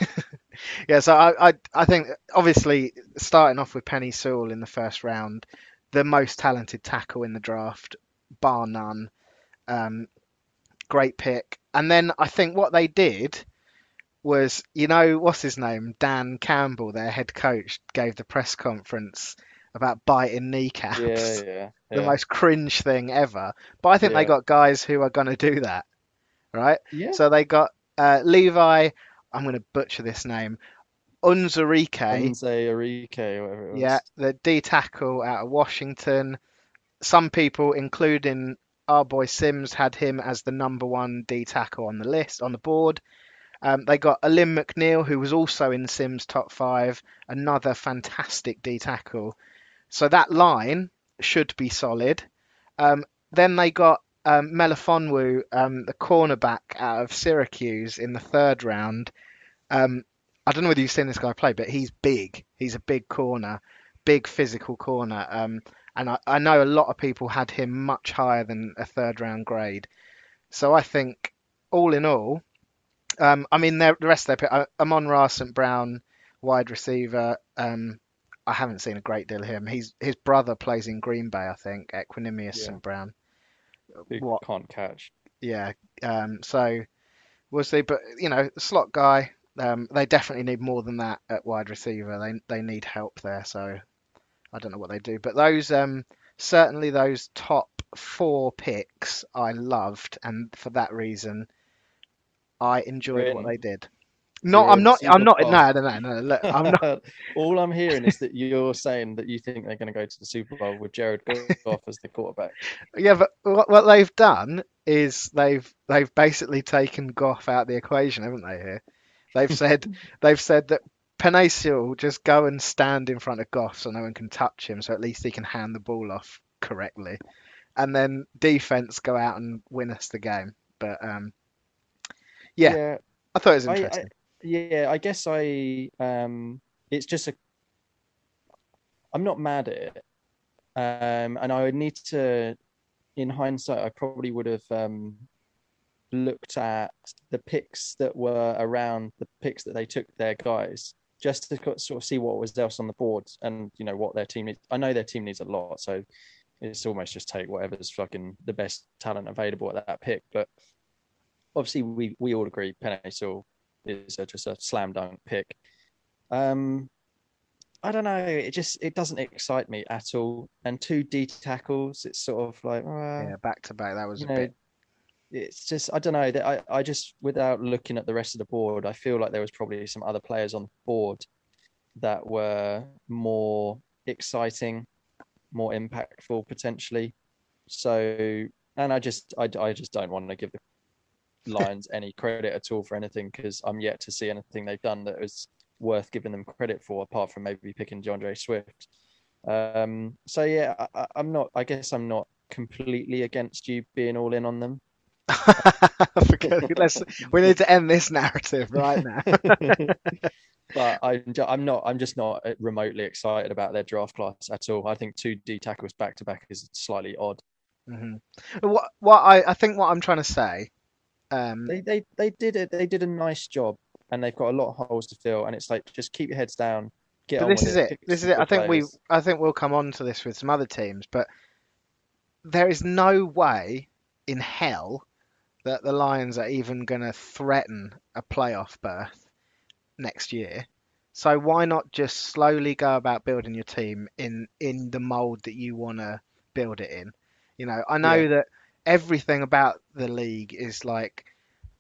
yeah. So I, I I think obviously starting off with Penei Sewell in the first round, the most talented tackle in the draft, bar none. Um, great pick. And then I think what they did was, you know, what's his name? Dan Campbell, their head coach, gave the press conference about biting kneecaps. Yeah, yeah, yeah. The most cringe thing ever. But I think they got guys who are going to do that, right? yeah. So they got uh, Levi, I'm going to butcher this name, Unzarike. Unze whatever it was. Yeah, the D tackle out of Washington. Some people, including our boy Sims, had him as the number one D tackle on the list on the board. Um, they got Alim McNeil, who was also in Sims' top five, another fantastic D tackle. So that line should be solid. Um, then they got um, Melifonwu, um, the cornerback out of Syracuse, in the third round. Um, I don't know whether you've seen this guy play, but he's big. He's a big corner, big physical corner. Um, and I, I know a lot of people had him much higher than a third round grade. So I think, all in all, Um, I mean, the rest of their pick, uh, Amon Ra St. Brown, wide receiver. Um, I haven't seen a great deal of him. He's his brother plays in Green Bay, I think. Equanimous Yeah. St. Brown. Who What? can't catch. Yeah. Um, so we'll see. But you know, slot guy. Um, they definitely need more than that at wide receiver. They they need help there. So I don't know what they do. But those um, certainly those top four picks I loved, and for that reason, I enjoyed what they did. No, I'm not. I'm not. No, no, no, no. Look, I'm not. All I'm hearing is that you're saying that you think they're going to go to the Super Bowl with Jared Goff as the quarterback. Yeah, but what, what they've done is they've they've basically taken Goff out of the equation, haven't they? Here, they've said they've said that Penei Sewell just go and stand in front of Goff so no one can touch him, so at least he can hand the ball off correctly, and then defense go out and win us the game. But um, Yeah. yeah, I thought it was I- I- interesting. yeah. I guess I um, it's just a. I'm not mad at it, um, and I would need to, in hindsight, I probably would have um, looked at the picks that were around the picks that they took their guys, just to sort of see what was else on the board and you know what their team needs. I know their team needs a lot, so it's almost just take whatever's fucking the best talent available at that pick. But obviously, we we all agree Sewell is a, just a slam dunk pick. Um, I don't know. It just it doesn't excite me at all. And two D tackles, it's sort of like uh, Yeah, back to back. That was a know, bit. it's just I don't know. that I I just without looking at the rest of the board, I feel like there was probably some other players on the board that were more exciting, more impactful potentially. So, and I just I I just don't want to give the Lions any credit at all for anything because I'm yet to see anything they've done that was worth giving them credit for, apart from maybe picking DeAndre Swift. Um, so yeah, I, I'm not. I guess I'm not completely against you being all in on them. We need to end this narrative right now. but I'm ju- I'm not I'm just not remotely excited about their draft class at all. I think two D tackles back to back is slightly odd. hmm What what I, I think what I'm trying to say, um, They they they did it. They did a nice job, and they've got a lot of holes to fill. And it's like just keep your heads down. Get but on this with is it. it. This is it. I good think we I think we'll come on to this with some other teams, but there is no way in hell that the Lions are even going to threaten a playoff berth next year. So why not just slowly go about building your team in in the mold that you want to build it in? You know, I know Yeah. that everything about the league is like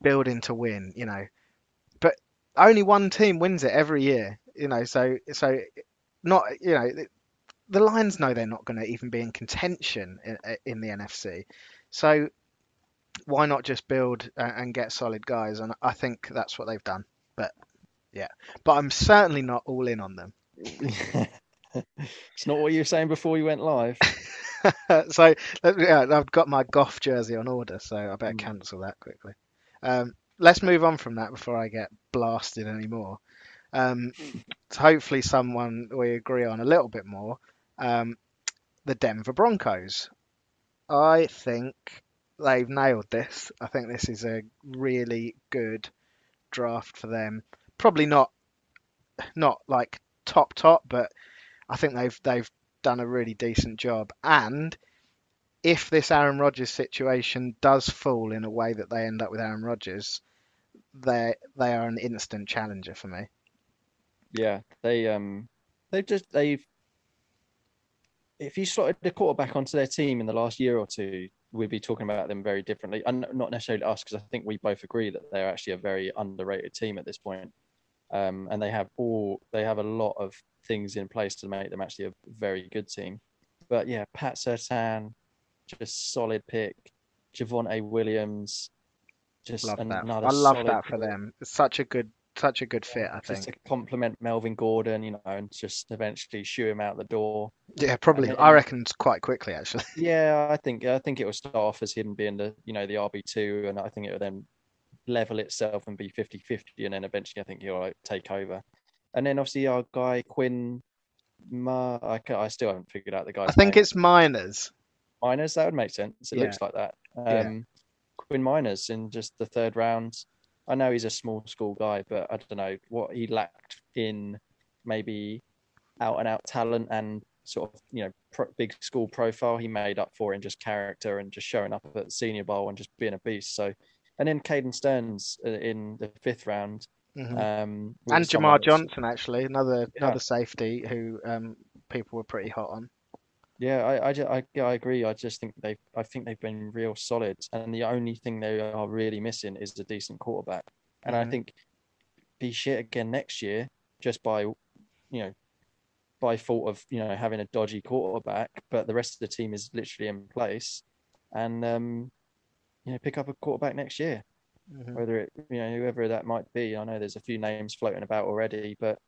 building to win, you know, but only one team wins it every year, you know, so so not you know the- Lions know they're not going to even be in contention in, in the NFC, so why not just build and get solid guys? And I think that's what they've done. But yeah, but I'm certainly not all in on them. it's not what you were saying before you went live. so yeah, I've got my Goff jersey on order, so I better Mm. cancel that quickly. Um, let's move on from that before I get blasted anymore. Um, so hopefully, someone we agree on a little bit more. Um, the Denver Broncos. I think they've nailed this. I think this is a really good draft for them. Probably not, not like top top, but I think they've they've done a really decent job. And if this Aaron Rodgers situation does fall in a way that they end up with Aaron Rodgers, they they are an instant challenger for me. Yeah, they um they've just they've if you slotted the quarterback onto their team in the last year or two, we'd be talking about them very differently. And not necessarily us, because I think we both agree that they're actually a very underrated team at this point. Um, and they have all they have a lot of things in place to make them actually a very good team. But yeah, Pat Surtain, just solid pick. Javonte Williams, just Love that. another I love that for pick. them. It's such a good such a good fit. I just think. to complement Melvin Gordon, you know, and just eventually shoo him out the door. Yeah, probably. and- I reckon quite quickly actually. Yeah, I think I think it will start off as him being the you know the RB two, and I think it will then level itself and be 50-50, and then eventually I think he'll like, take over. And then obviously our guy Quinn, Ma, I, I still haven't figured out the guy. I think name. it's Miners. Miners. That would make sense. It Yeah. looks like that. Yeah. Um, Quinn Meinerz in just the third round. I know he's a small school guy, but I don't know what he lacked in maybe out and out talent and sort of you know pro, big school profile. He made up for in just character and just showing up at the Senior Bowl and just being a beast. So, and then Caden Sterns uh, in the fifth round. Mhm. Um, and Jamar Johnson, actually, another Yeah. another safety who um, people were pretty hot on. Yeah, I, I, I, yeah, I agree. I just think they've, I think they've been real solid, and the only thing they are really missing is a decent quarterback. And I Mhm. think be shit again next year just by, you know, by fault of you know having a dodgy quarterback, but the rest of the team is literally in place, and um, you know, pick up a quarterback next year, Mhm. whether it, you know, whoever that might be. I know there's a few names floating about already, but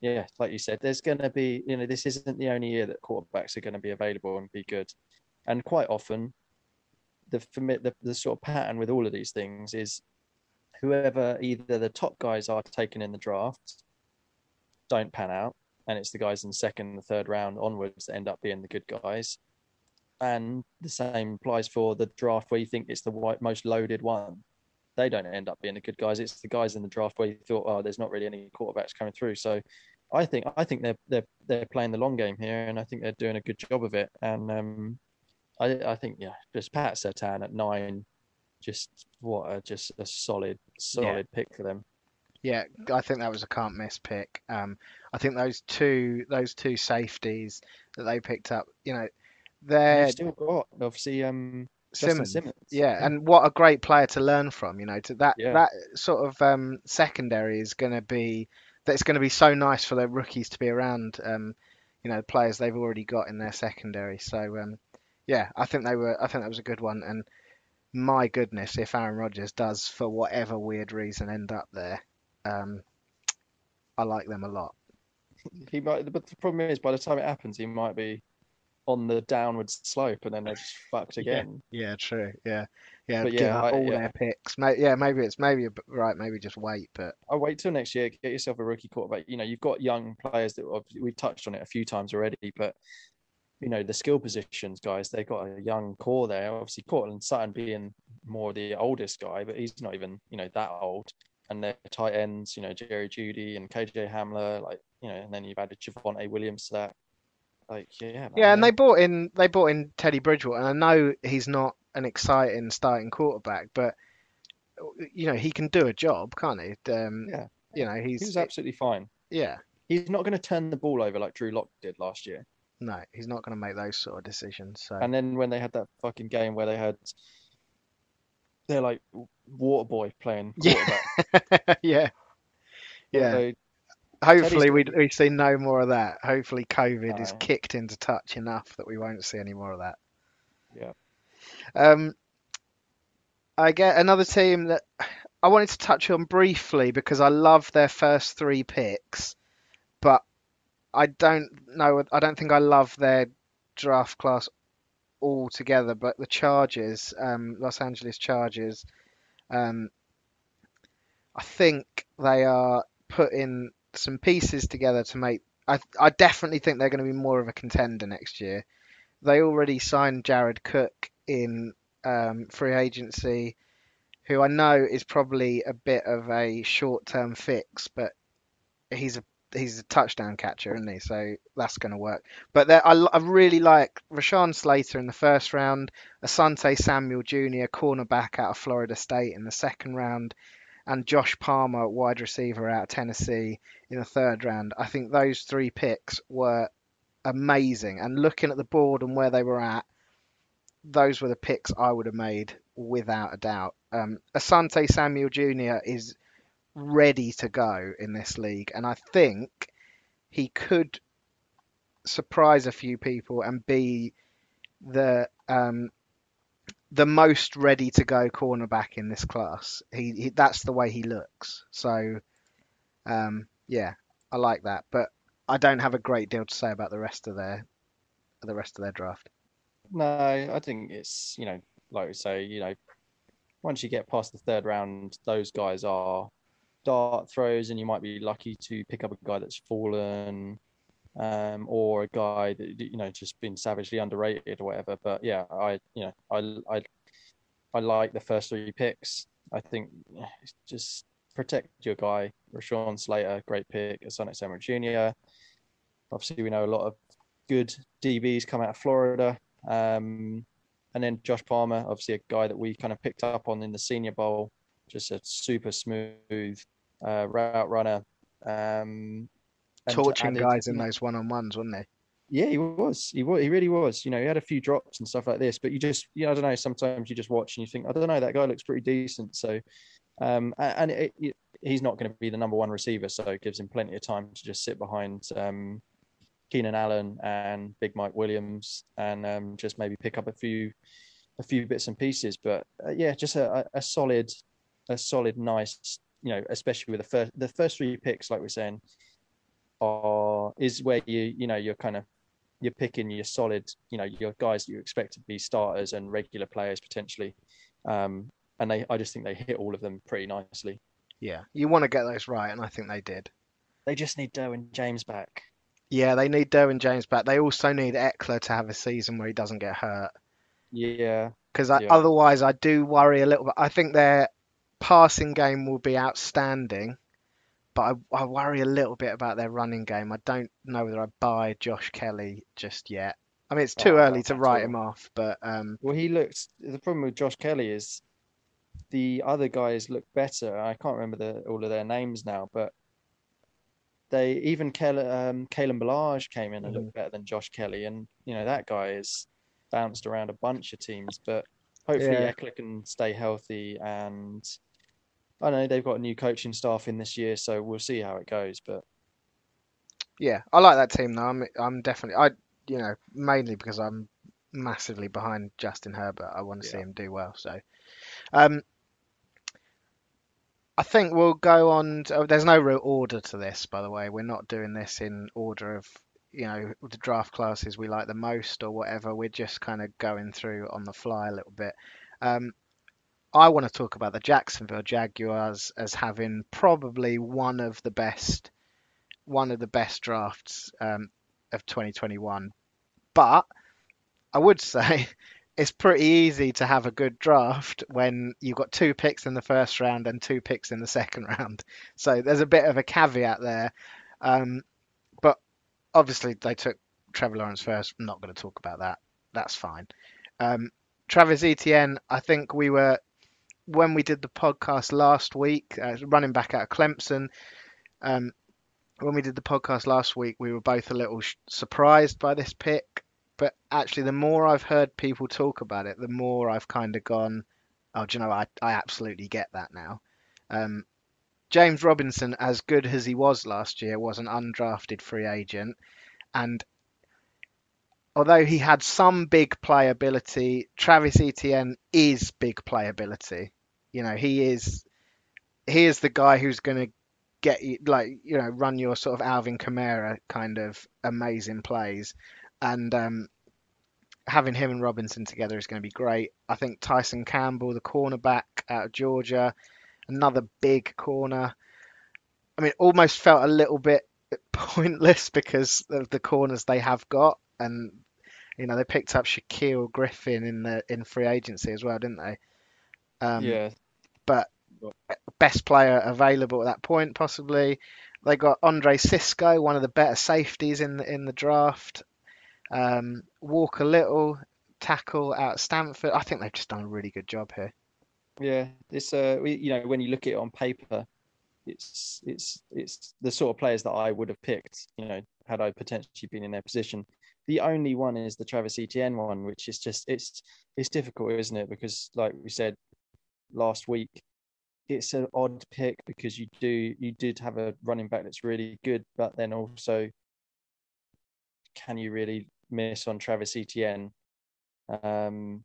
yeah, like you said, there's going to be, you know, this isn't the only year that quarterbacks are going to be available and be good. And quite often, the, the the sort of pattern with all of these things is whoever either the top guys are taken in the draft don't pan out, and it's the guys in the second and third round onwards that end up being the good guys. And the same applies for the draft where you think it's the most loaded one. They don't end up being the good guys. It's the guys in the draft where you thought, oh, there's not really any quarterbacks coming through. So, I think I think they're they're they're playing the long game here, and I think they're doing a good job of it. And um, I I think yeah, just Pat Surtain at nine, just what a just a solid solid pick for them. Yeah, I think that was a can't miss pick. Um, I think those two those two safeties that they picked up, you know, they're They've still got obviously um Simmons. Simmons. Yeah, and what a great player to learn from. You know, to that Yeah. that sort of um, secondary is going to be that's going to be so nice for the rookies to be around. Um, you know, players they've already got in their secondary. So um, yeah, I think they were. I think that was a good one. And my goodness, if Aaron Rodgers does for whatever weird reason end up there, um, I like them a lot. he might. But the problem is, by the time it happens, he might be on the downward slope, and then they're just fucked again. Yeah, true. Yeah, yeah. But yeah, I- all yeah. their picks. Yeah, maybe it's maybe right. Maybe just wait. But I wait till next year. Get yourself a rookie quarterback. You know, you've got young players that we've touched on it a few times already, but you know the skill positions, guys. They've got a young core there. Obviously, Courtland Sutton being more the oldest guy, but he's not even you know that old. And their tight ends, you know, Jerry Jeudy and KJ Hamler, like you know, and then you've added Javonte Williams to that. Like, yeah, man, Yeah, and they're- bought in they bought in Teddy Bridgewater, and I know he's not an exciting starting quarterback, but you know he can do a job, can't he? Um, Yeah. You know he he's absolutely fine. yeah. He's not going to turn the ball over like Drew Lock did last year. No, he's not going to make those sort of decisions. So And then when they had that fucking game where they had, they're like Waterboy playing Yeah. quarterback. yeah, yeah. So, Hopefully we we see no more of that. Hopefully COVID is kicked into touch enough that we won't see any more of that. Yeah. Um, I get another team that I wanted to touch on briefly because I love their first three picks, but I don't know. I don't think I love their draft class altogether. But the Chargers, um, Los Angeles Chargers, um, I think they are putting some pieces together to make. I I definitely think they're going to be more of a contender next year. They already signed Jared Cook in um, free agency, who I know is probably a bit of a short-term fix, but he's a he's a touchdown catcher, isn't he? So that's going to work. But I, I really like Rashawn Slater in the first round, Asante Samuel Jr., cornerback out of Florida State in the second round, and Josh Palmer, wide receiver out of Tennessee in the third round. I think those three picks were amazing. And looking at the board and where they were at, those were the picks I would have made without a doubt. Um, Asante Samuel Jr. is ready to go in this league, and I think he could surprise a few people and be the um, the most ready to go cornerback in this class. He, he that's the way he looks. So um, yeah, I like that, but I don't have a great deal to say about the rest of their the rest of their draft. no, I think it's you know, like we say, you know, once you get past the third round, those guys are dart throws, and you might be lucky to pick up a guy that's fallen, um, or a guy that you know just been savagely underrated or whatever. But yeah, I you know, I I I like the first three picks. I think just protect your guy, Rashawn Slater, great pick, Asante Samuel Jr. Obviously, we know a lot of good DBs come out of Florida. Um, and then Josh Palmer, obviously a guy that we kind of picked up on in the Senior Bowl, just a super smooth uh, route runner. Um, Torching guys in those one on ones, wasn't he? Yeah, he was. He was. He really was. You know, he had a few drops and stuff like this, but you just, you know, I don't know. Sometimes you just watch and you think, I don't know, that guy looks pretty decent. So, um, and it, it, he's not going to be the number one receiver, so it gives him plenty of time to just sit behind um, Keenan Allen and Big Mike Williams, and um, just maybe pick up a few, a few bits and pieces. But uh, yeah, just a, a solid, a solid, nice, you know, especially with the first, the first three picks, like we're saying, are is where you, you know, you're kind of you're picking your solid, you know, your guys that you expect to be starters and regular players potentially. Um, and they, I just think they hit all of them pretty nicely. Yeah, you want to get those right, and I think they did. They just need Derwin James back. Yeah, they need Derwin James back. They also need Ekeler to have a season where he doesn't get hurt. Yeah. Because yeah. otherwise, I do worry a little bit. I think their passing game will be outstanding, but I, I worry a little bit about their running game. I don't know whether I buy Josh Kelley just yet. I mean, it's too oh, early to write him off, but um, well, he looks. The problem with Josh Kelley is the other guys look better. I can't remember the, all of their names now, but they even Kel, um, Kalen came in and mm. looked better than Josh Kelley, and you know that guy is bounced around a bunch of teams, but hopefully yeah. Ekeler can stay healthy and I know they've got a new coaching staff in this year, so we'll see how it goes. But yeah, I like that team though. I'm I'm definitely I you know mainly because I'm massively behind Justin Herbert. I want to yeah. see him do well. So, um, I think we'll go on. To, oh, there's no real order to this, by the way. We're not doing this in order of you know the draft classes we like the most or whatever. We're just kind of going through on the fly a little bit. Um, I want to talk about the Jacksonville Jaguars as having probably one of the best, one of the best drafts um, of 2021. But I would say it's pretty easy to have a good draft when you've got two picks in the first round and two picks in the second round. So there's a bit of a caveat there. Um, but obviously they took Trevor Lawrence first. I'm not going to talk about that. That's fine. Um, Travis Etienne, I think we were when we did the podcast last week, uh, running back out of Clemson, um, when we did the podcast last week, we were both a little sh- surprised by this pick. But actually, the more I've heard people talk about it, the more I've kind of gone, oh, do you know, I, I absolutely get that now. Um, James Robinson, as good as he was last year, was an undrafted free agent. And although he had some big playability, Travis Etienne is big playability. You know, he is he is the guy who's going to get you like you know run your sort of Alvin Kamara kind of amazing plays, and um, having him and Robinson together is going to be great. I think Tyson Campbell, the cornerback out of Georgia, another big corner. I mean, almost felt a little bit pointless because of the corners they have got, and you know they picked up Shaquill Griffin in the in free agency as well, didn't they? Um, yeah. But best player available at that point, possibly. They got Andre Cisco, one of the better safeties in the in the draft. Um, Walker Little, tackle out Stanford. I think they've just done a really good job here. Yeah, it's uh, you know, when you look at it on paper, it's it's it's the sort of players that I would have picked. You know, had I potentially been in their position. The only one is the Travis Etienne one, which is just it's it's difficult, isn't it? Because like we said, last week. It's an odd pick because you do you did have a running back that's really good, but then also can you really miss on Travis Etienne? Um,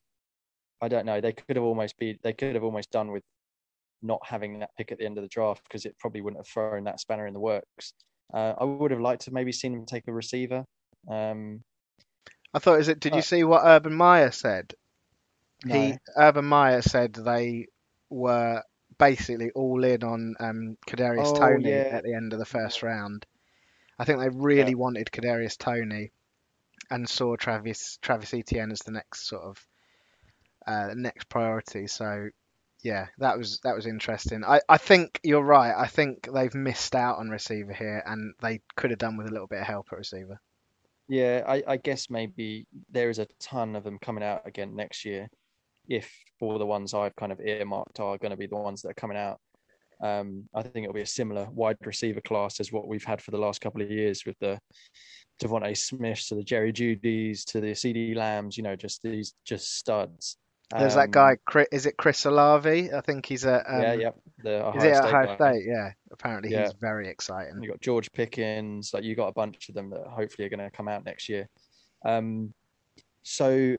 I don't know. They could have almost be they could have almost done with not having that pick at the end of the draft because it probably wouldn't have thrown that spanner in the works. Uh, I would have liked to maybe seen him take a receiver. Um, I thought, is it? Did you see what Urban Meyer said? No. He Urban Meyer said they were basically all in on um, Kadarius oh, Toney yeah. at the end of the first round. I think they really yeah. wanted Kadarius Toney, and saw Travis Travis Etienne as the next sort of uh, next priority. So yeah, that was that was interesting. I, I think you're right. I think they've missed out on receiver here, and they could have done with a little bit of help at receiver. Yeah, I, I guess maybe there is a ton of them coming out again next year. If all the ones I've kind of earmarked are going to be the ones that are coming out, um, I think it'll be a similar wide receiver class as what we've had for the last couple of years with the DeVonta Smiths to the Jerry Jeudy's to the CeeDee Lambs. You know, just these just studs. There's that Um, guy. Chri- Is it Chris Olave? I think he's at. Um, yeah, yeah. The Is it Ohio at State Ohio guy. State? Yeah. Apparently Yeah. he's very exciting. You got George Pickens, like you got a bunch of them that hopefully are going to come out next year. Um, so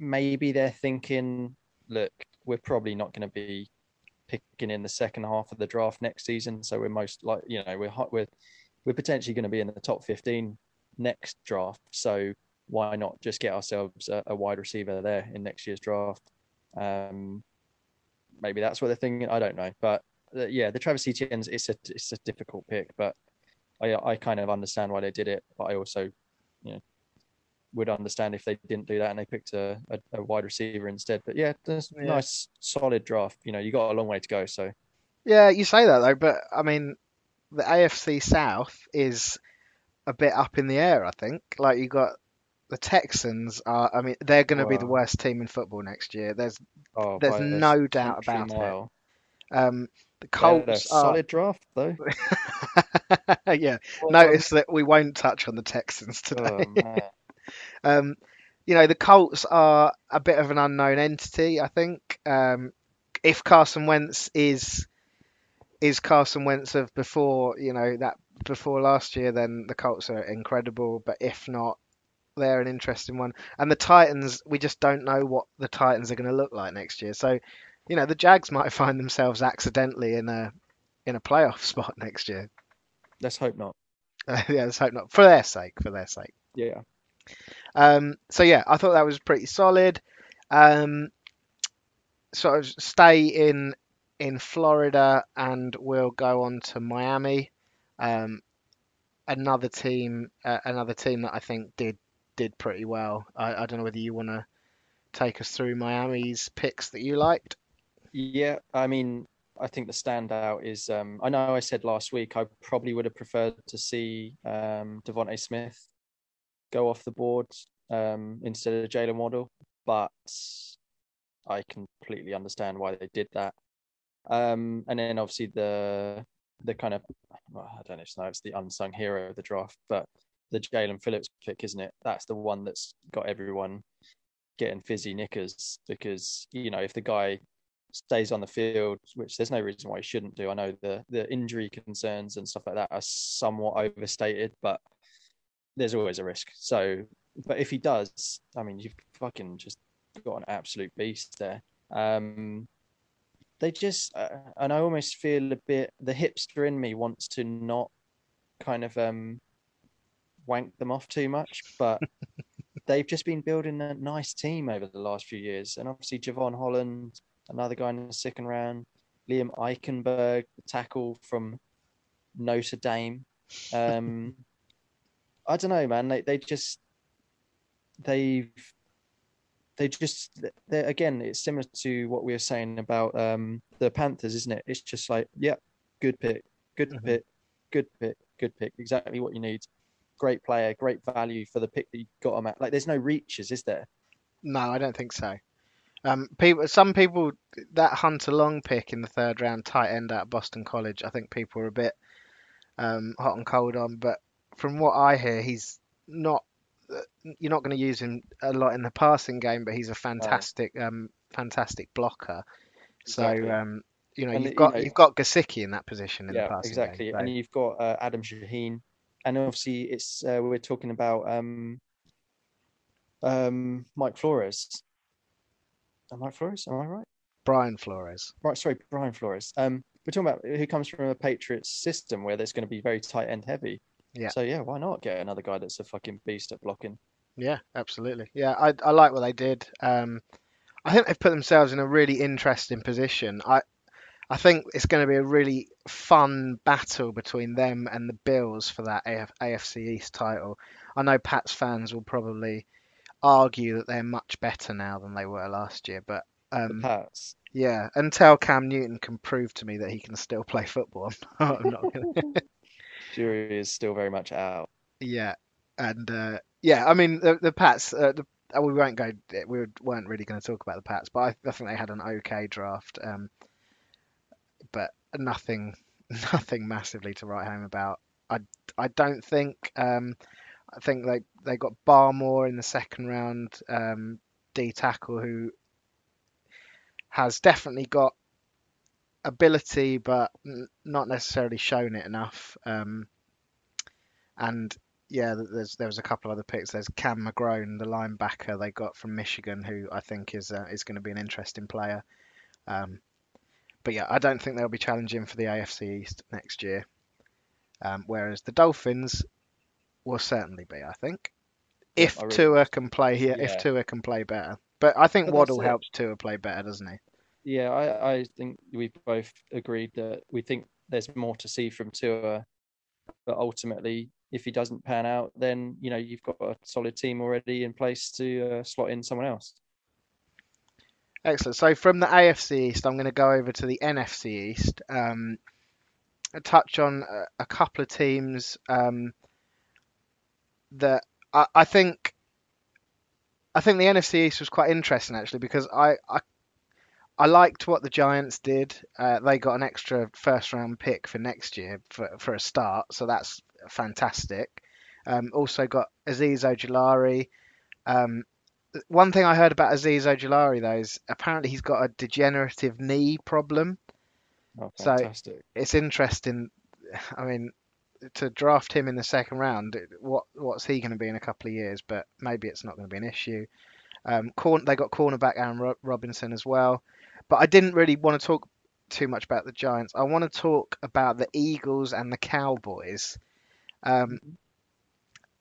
maybe they're thinking, look, we're probably not going to be picking in the second half of the draft next season, so we're most like, you know, we're hot, we're we're potentially going to be in the top fifteen next draft. So why not just get ourselves a, a wide receiver there in next year's draft? Um, maybe that's what they're thinking. I don't know, but uh, yeah, the Travis Etienne's it's a it's a difficult pick, but I I kind of understand why they did it, but I also, you know, would understand if they didn't do that and they picked a, a, a wide receiver instead. But yeah, that's Yeah. nice solid draft. You know, you got a long way to go, so Yeah, you say that though, but I mean, the AFC South is a bit up in the air. I think. Like you got the Texans are. I mean, they're going to be the worst team in football next year. There's oh, There's a no doubt about it. um the They had a Colts are. solid draft though. yeah, notice that we won't touch on the Texans today. Oh, man. Um, you know, the Colts are a bit of an unknown entity. I think um, if Carson Wentz is is Carson Wentz of before, you know that before last year, then the Colts are incredible. But if not, they're an interesting one. And the Titans, we just don't know what the Titans are going to look like next year. So, you know, the Jags might find themselves accidentally in a in a playoff spot next year. Let's hope not. yeah, let's hope not. For their sake, for their sake. Yeah. Um, so yeah, I thought that was pretty solid. Um, sort of stay in in Florida, and we'll go on to Miami. Um, another team, uh, another team that I think did did pretty well. I, I don't know whether you want to take us through Miami's picks that you liked. Yeah, I mean, I think the standout is um, I know I said last week I probably would have preferred to see um, DeVonta Smith go off the board um, instead of Jaylen Waddle, but I completely understand why they did that. Um, and then obviously the the kind of well, I don't know it's- it's the unsung hero of the draft, but the Jaelan Phillips pick, isn't it? That's the one that's got everyone getting fizzy knickers because you know if the guy stays on the field, which there's no reason why he shouldn't do. I know the the injury concerns and stuff like that are somewhat overstated, but there's always a risk. So, but if he does, I mean, you've fucking just got an absolute beast there. Um, they just, uh, and I almost feel a bit. The hipster in me wants to not kind of um wank them off too much, but they've just been building a nice team over the last few years, and obviously Jevon Holland another guy in the second round, Liam Eichenberg, the tackle from Notre Dame. Um, I don't know, man. They they just they've they just they again. It's similar to what we were saying about um, the Panthers, isn't it? It's just like, yeah, good pick, good Mhm. pick, good pick, good pick. Exactly what you need. Great player, great value for the pick that you got them at. Like, there's no reaches, is there? No, I don't think so. Um, people, some people that Hunter Long pick in the third round, tight end at Boston College. I think people are a bit um, hot and cold on, but from what I hear, he's not. uh, You're not going to use him a lot in the passing game, but he's a fantastic, um, fantastic blocker. So, um, you know, And, you've you got know- you've got Gesicki in that position in the passing game. yeah, exactly. game. And you've got uh, Adam Shaheen, and obviously it's uh, we're talking about um, um, Mike Flores. Am Mike Flores, am I right? Brian Flores. Right, sorry, Brian Flores. Um, we're talking about who comes from a Patriots system where there's going to be very tight end heavy. Yeah. So yeah, why not get another guy that's a fucking beast at blocking? Yeah, absolutely. Yeah, I I like what they did. Um, I think they've put themselves in a really interesting position. I I think it's going to be a really fun battle between them and the Bills for that AF, AFC East title. I know Pats fans will probably argue that they're much better now than they were last year, but um, Pats. Yeah, until Cam Newton can prove to me that he can still play football, I'm not gonna. Jury is still very much out. Yeah, and uh, yeah, I mean the the Pats. Uh, the, uh, we won't go. We weren't really going to talk about the Pats, but I, I think they had an okay draft. Um, but nothing, nothing massively to write home about. I I don't think. Um, I think they they got Barmore in the second round. Um, D tackle who has definitely got ability, but n- not necessarily shown it enough. Um, and yeah, there's there was a couple of other picks. There's Cam McGrone, the linebacker they got from Michigan, who I think is uh, is going to be an interesting player. Um, but yeah, I don't think they'll be challenging for the AFC East next year. Um, whereas the Dolphins will certainly be, I think, if I really- Tua can play here, if Yeah. Tua can play better. But I think But Waddle helps Tua play better, doesn't he? Yeah, I, I think we both agreed that we think there's more to see from Tua, but ultimately, if he doesn't pan out, then you know you've got a solid team already in place to uh, slot in someone else. Excellent. So from the AFC East, I'm going to go over to the NFC East. Um, touch on a, a couple of teams um, that I, I think. I think the NFC East was quite interesting actually because I I, I liked what the Giants did. Uh, they got an extra first round pick for next year for for a start, so that's fantastic. Um, also got Azeez Ojulari. Um, one thing I heard about Azeez Ojulari though is apparently he's got a degenerative knee problem. Oh, So- fantastic! It's interesting. I mean, to draft him in the second round, what what's he going to be in a couple of years? But maybe it's not going to be an issue. Um, corn, they got cornerback Aaron Robinson as well. But I didn't really want to talk too much about the Giants. I want to talk about the Eagles and the Cowboys. Um,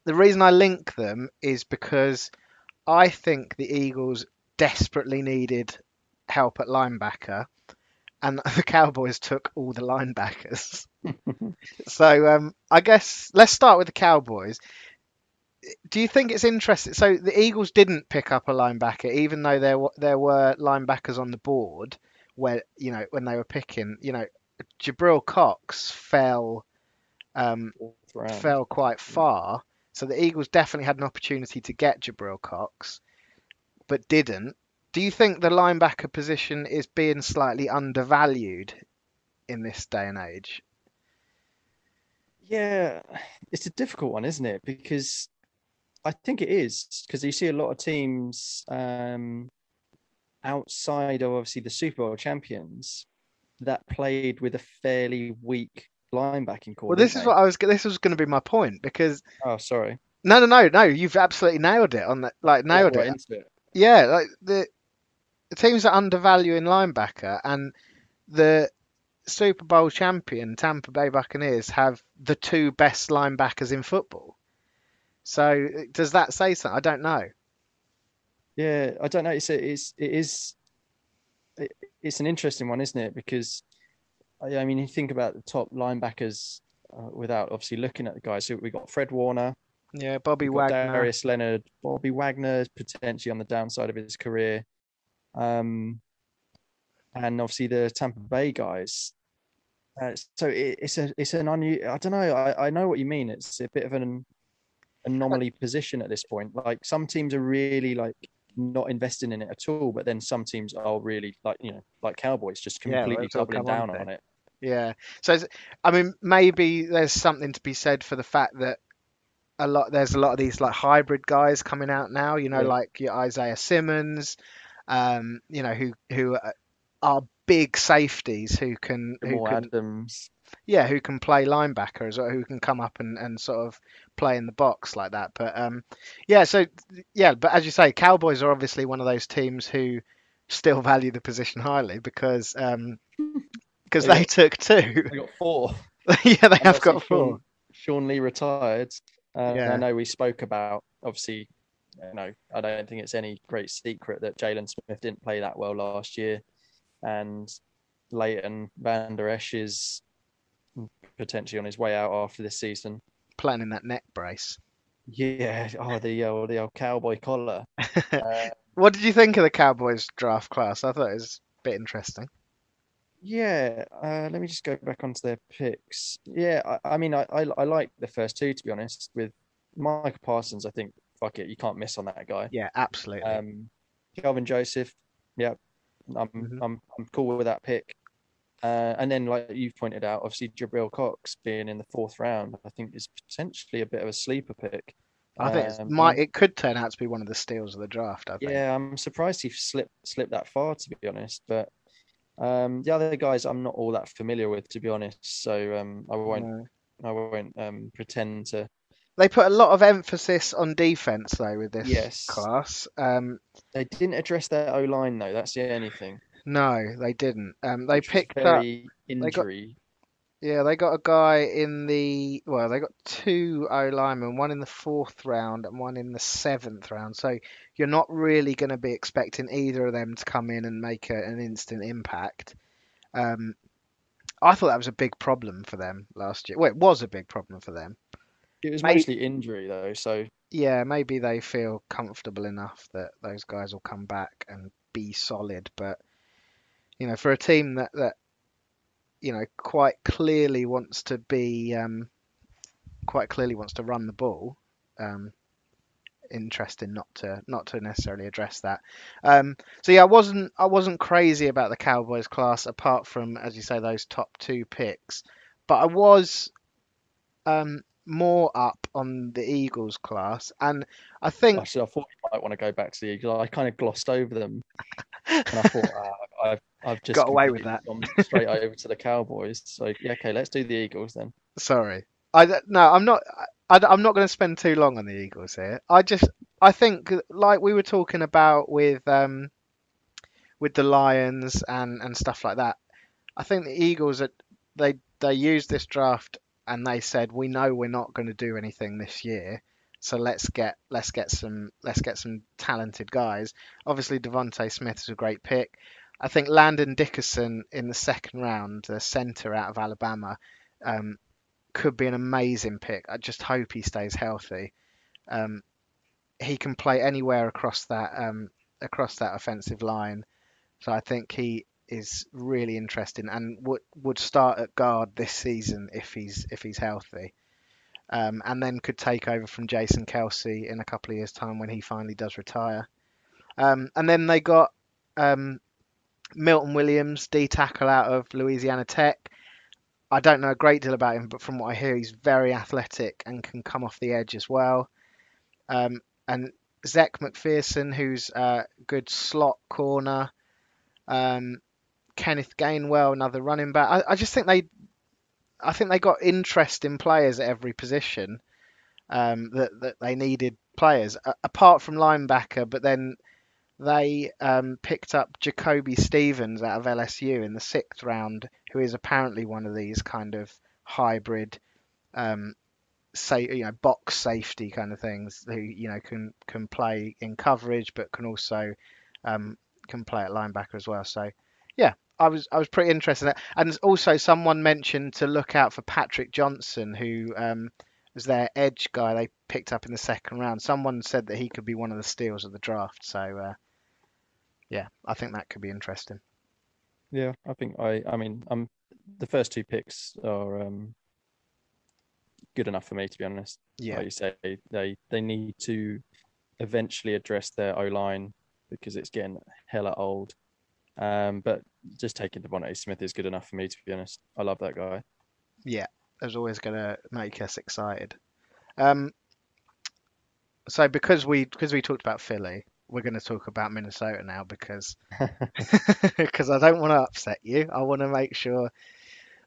the reason I link them is because I think the Eagles desperately needed help at linebacker, and the Cowboys took all the linebackers. so um, I guess let's start with the Cowboys. Do you think it's interesting? So the Eagles didn't pick up a linebacker, even though there were, there were linebackers on the board where you know when they were picking. You know, Jabril Cox fell um, fell quite far. So the Eagles definitely had an opportunity to get Jabril Cox, but didn't. Do you think the linebacker position is being slightly undervalued in this day and age? Yeah, it's a difficult one, isn't it? Because I think it is because you see a lot of teams um, outside of obviously the Super Bowl champions that played with a fairly weak linebacking core. Well, this is they? what I was. This was going to be my point because Oh, sorry. no, no, no, no. You've absolutely nailed it on that. Like nailed Right it. it. Yeah, like the the teams are undervaluing linebacker and the Super Bowl champion Tampa Bay Buccaneers have the two best linebackers in football. So does that say something? I don't know. Yeah, I don't know. It's a, it's it is it, it's an interesting one, isn't it? Because I, I mean, you think about the top linebackers uh, without obviously looking at the guys. So we got Fred Warner, Yeah, Bobby Wagner. Darius Leonard, Bobby Wagner is potentially on the downside of his career, um, and obviously the Tampa Bay guys. Uh, so it, it's a it's an unusual. I don't know. I, I know what you mean. It's a bit of an anomaly position at this point. Like some teams are really like not investing in it at all, but then some teams are really like you know like Cowboys just completely all doubling come on down on it. Yeah. So I mean, maybe there's something to be said for the fact that a lot there's a lot of these like hybrid guys coming out now. You know, Yeah. like your Isaiah Simmons, um, you know, who who are- are big safeties who can who Jamal can Adams. Yeah who can play linebackers or who can come up and, and sort of play in the box like that. But um, yeah, so yeah, but as you say, Cowboys are obviously one of those teams who still value the position highly because um because They they took two. We got four. yeah, they And have got four. Sean, Sean Lee retired. Uh, Yeah. I know we spoke about obviously. You know, I don't think it's any great secret that Jaylon Smith didn't play that well last year, and Leighton Vander Esch is potentially on his way out after this season. Planning that neck brace. Yeah, oh the old the old cowboy collar. Uh, What did you think of the Cowboys draft class? I thought it was a bit interesting. Yeah, uh, let me just go back onto their picks. Yeah, I, I mean, I, I I like the first two to be honest. With Micah Parsons, I think fuck it, you can't miss on that guy. Yeah, absolutely. Um, Kelvin Joseph, yeah, I'm Mhm. I'm I'm cool with that pick. Uh, and then, like you've pointed out, obviously Jabril Cox being in the fourth round, I think is potentially a bit of a sleeper pick. I think Um, might it could turn out to be one of the steals of the draft. I think. Yeah, I'm surprised he slipped slipped that far to be honest. But um, the other guys I'm not all that familiar with to be honest. So um, I won't No. I won't um, pretend to. They put a lot of emphasis on defense though with this Yes. class. Um, They didn't address their O line though. That's the only thing. No, they didn't. Um, they which picked up. very got- injury. Yeah, they got a guy in the well, they got two O linemen, one in the fourth round and one in the seventh round. So you're not really going to be expecting either of them to come in and make a, an instant impact. Um, I thought that was a big problem for them last year. Well, it was a big problem for them. It was Mate- mostly injury though. So Yeah, maybe they feel comfortable enough that those guys will come back and be solid. But you know, for a team that that you know quite clearly wants to be um, quite clearly wants to run the ball, um, interesting not to not to necessarily address that. Um, so yeah, I wasn't I wasn't crazy about the Cowboys class apart from as you say those top two picks, but I was um, more up on the Eagles class, and I think actually, I thought you might want to go back to the Eagles. I kind of glossed over them, and I thought uh, I've I've just Got away with that. straight over to the Cowboys. So yeah, okay, let's do the Eagles then. Sorry. I no, I'm not. I, am not going to spend too long on the Eagles here. I just, I think, like we were talking about with um, with the Lions and and stuff like that. I think the Eagles, are, they they used this draft and they said, we know we're not going to do anything this year, so let's get let's get some let's get some talented guys. Obviously, DeVonta Smith is a great pick. I think Landon Dickerson in the second round, the center out of Alabama. Um, could be an amazing pick. I just hope he stays healthy. Um, he can play anywhere across that um, across that offensive line, so I think he is really interesting and would would start at guard this season if he's if he's healthy, um, and then could take over from Jason Kelce in a couple of years' time when he finally does retire. Um, and then they got um, Milton Williams, D tackle out of Louisiana Tech. I don't know a great deal about him, but from what I hear, he's very athletic and can come off the edge as well. Um, and Zech McPhearson, who's a good slot corner. Um, Kenneth Gainwell, another running back. I, I just think they, I think they got interesting players at every position um, that that they needed players apart from linebacker, but then they um, picked up Jacoby Stevens out of LSU in the sixth round, who is apparently one of these kind of hybrid, um, say you know box safety kind of things who you know can can play in coverage but can also um, can play at linebacker as well. So yeah, I was I was pretty interested in that. And also someone mentioned to look out for Patrick Johnson, who um, was their edge guy they picked up in the second round. Someone said that he could be one of the steals of the draft. So uh, yeah, I think that could be interesting. Yeah, I think I. I mean, um, the first two picks are um good enough for me to be honest. Yeah, Like you say, they they need to eventually address their O line because it's getting hella old. Um, but just taking DeVonta Smith is good enough for me to be honest. I love that guy. yeah, there's always going to make us excited. Um, so because we because we talked about Philly, we're going to talk about Minnesota now because because I don't want to upset you. I want to make sure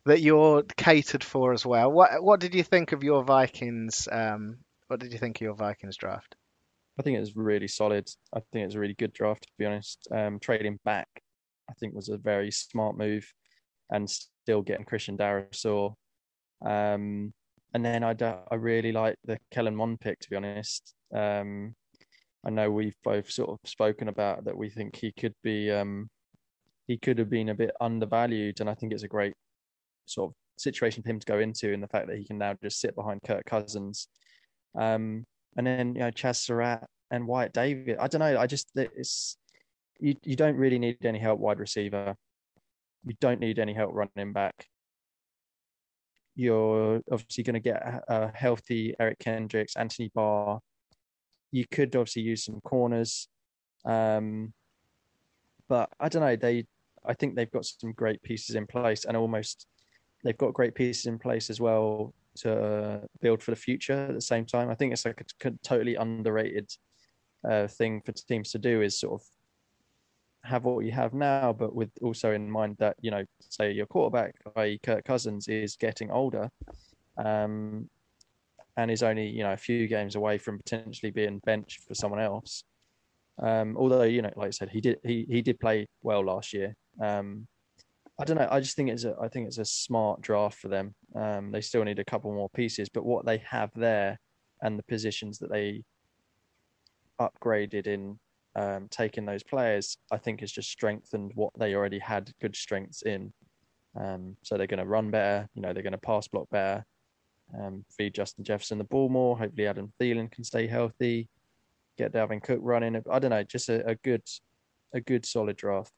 that you're catered for as well. What what did you think of your Vikings? Um, what did you think of your Vikings draft? I think it was really solid. I think it's a really good draft, to be honest. Um, trading back, I think, was a very smart move, and still getting Christian Darrisaw. Um, and then I, do- I really like the Kellen Mond pick, to be honest. Um, I know we've both sort of spoken about that. We think he could be, um, he could have been a bit undervalued, and I think it's a great sort of situation for him to go into, in the fact that he can now just sit behind Kirk Cousins. Um, and then you know Chaz Surratt and Wyatt Davis. I don't know. I just it's you, you don't really need any help wide receiver. You don't need any help running back. You're obviously going to get a healthy Eric Kendricks, Anthony Barr. You could obviously use some corners. Um, but I don't know. They, I think they've got some great pieces in place, and almost they've got great pieces in place as well to build for the future. At the same time, I think it's like a totally underrated uh, thing for teams to do is sort of have what you have now, but with also in mind that you know, say your quarterback, i.e., Kirk Cousins, is getting older, um, and is only you know a few games away from potentially being benched for someone else. Um, although you know, like I said, he did he he did play well last year. Um, I don't know. I just think it's a I think it's a smart draft for them. Um, they still need a couple more pieces, but what they have there and the positions that they upgraded in um, taking those players, I think has just strengthened what they already had good strengths in. Um, so they're going to run better. You know, they're going to pass block better. Um, feed Justin Jefferson the ball more. Hopefully, Adam Thielen can stay healthy. Get Dalvin Cook running. I don't know, just a, a good, a good solid draft.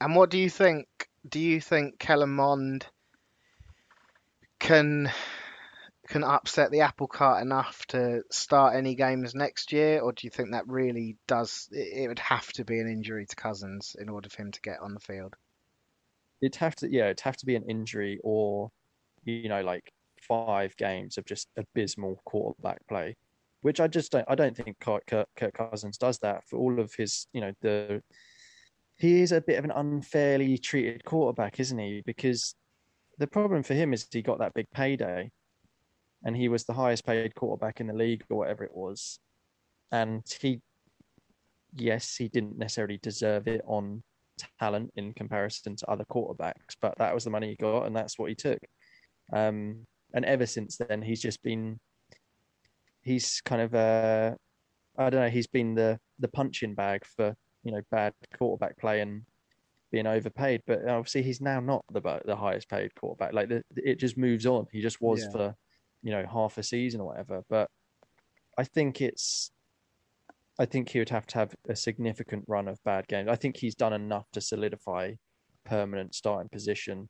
And what do you think? Do you think Kellen Mond can can upset the apple cart enough to start any games next year, or do you think that really does? It would have to be an injury to Cousins in order for him to get on the field. It'd have to, yeah, it'd have to be an injury, or you know, like five games of just abysmal quarterback play, which I just don't. I don't think Kirk, Kirk, Cousins does that for all of his, you know, the. He is a bit of an unfairly treated quarterback, isn't he? Because the problem for him is he got that big payday and he was the highest paid quarterback in the league or whatever it was. And he, yes, he didn't necessarily deserve it on talent in comparison to other quarterbacks, but that was the money he got and that's what he took. Um, and ever since then, he's just been, he's kind of, uh, I don't know, he's been the the punching bag for you know bad quarterback play and being overpaid. But obviously, he's now not the the highest paid quarterback. Like the, it just moves on. He just was yeah. for you know half a season or whatever. But I think it's I think he would have to have a significant run of bad games. I think he's done enough to solidify permanent starting position.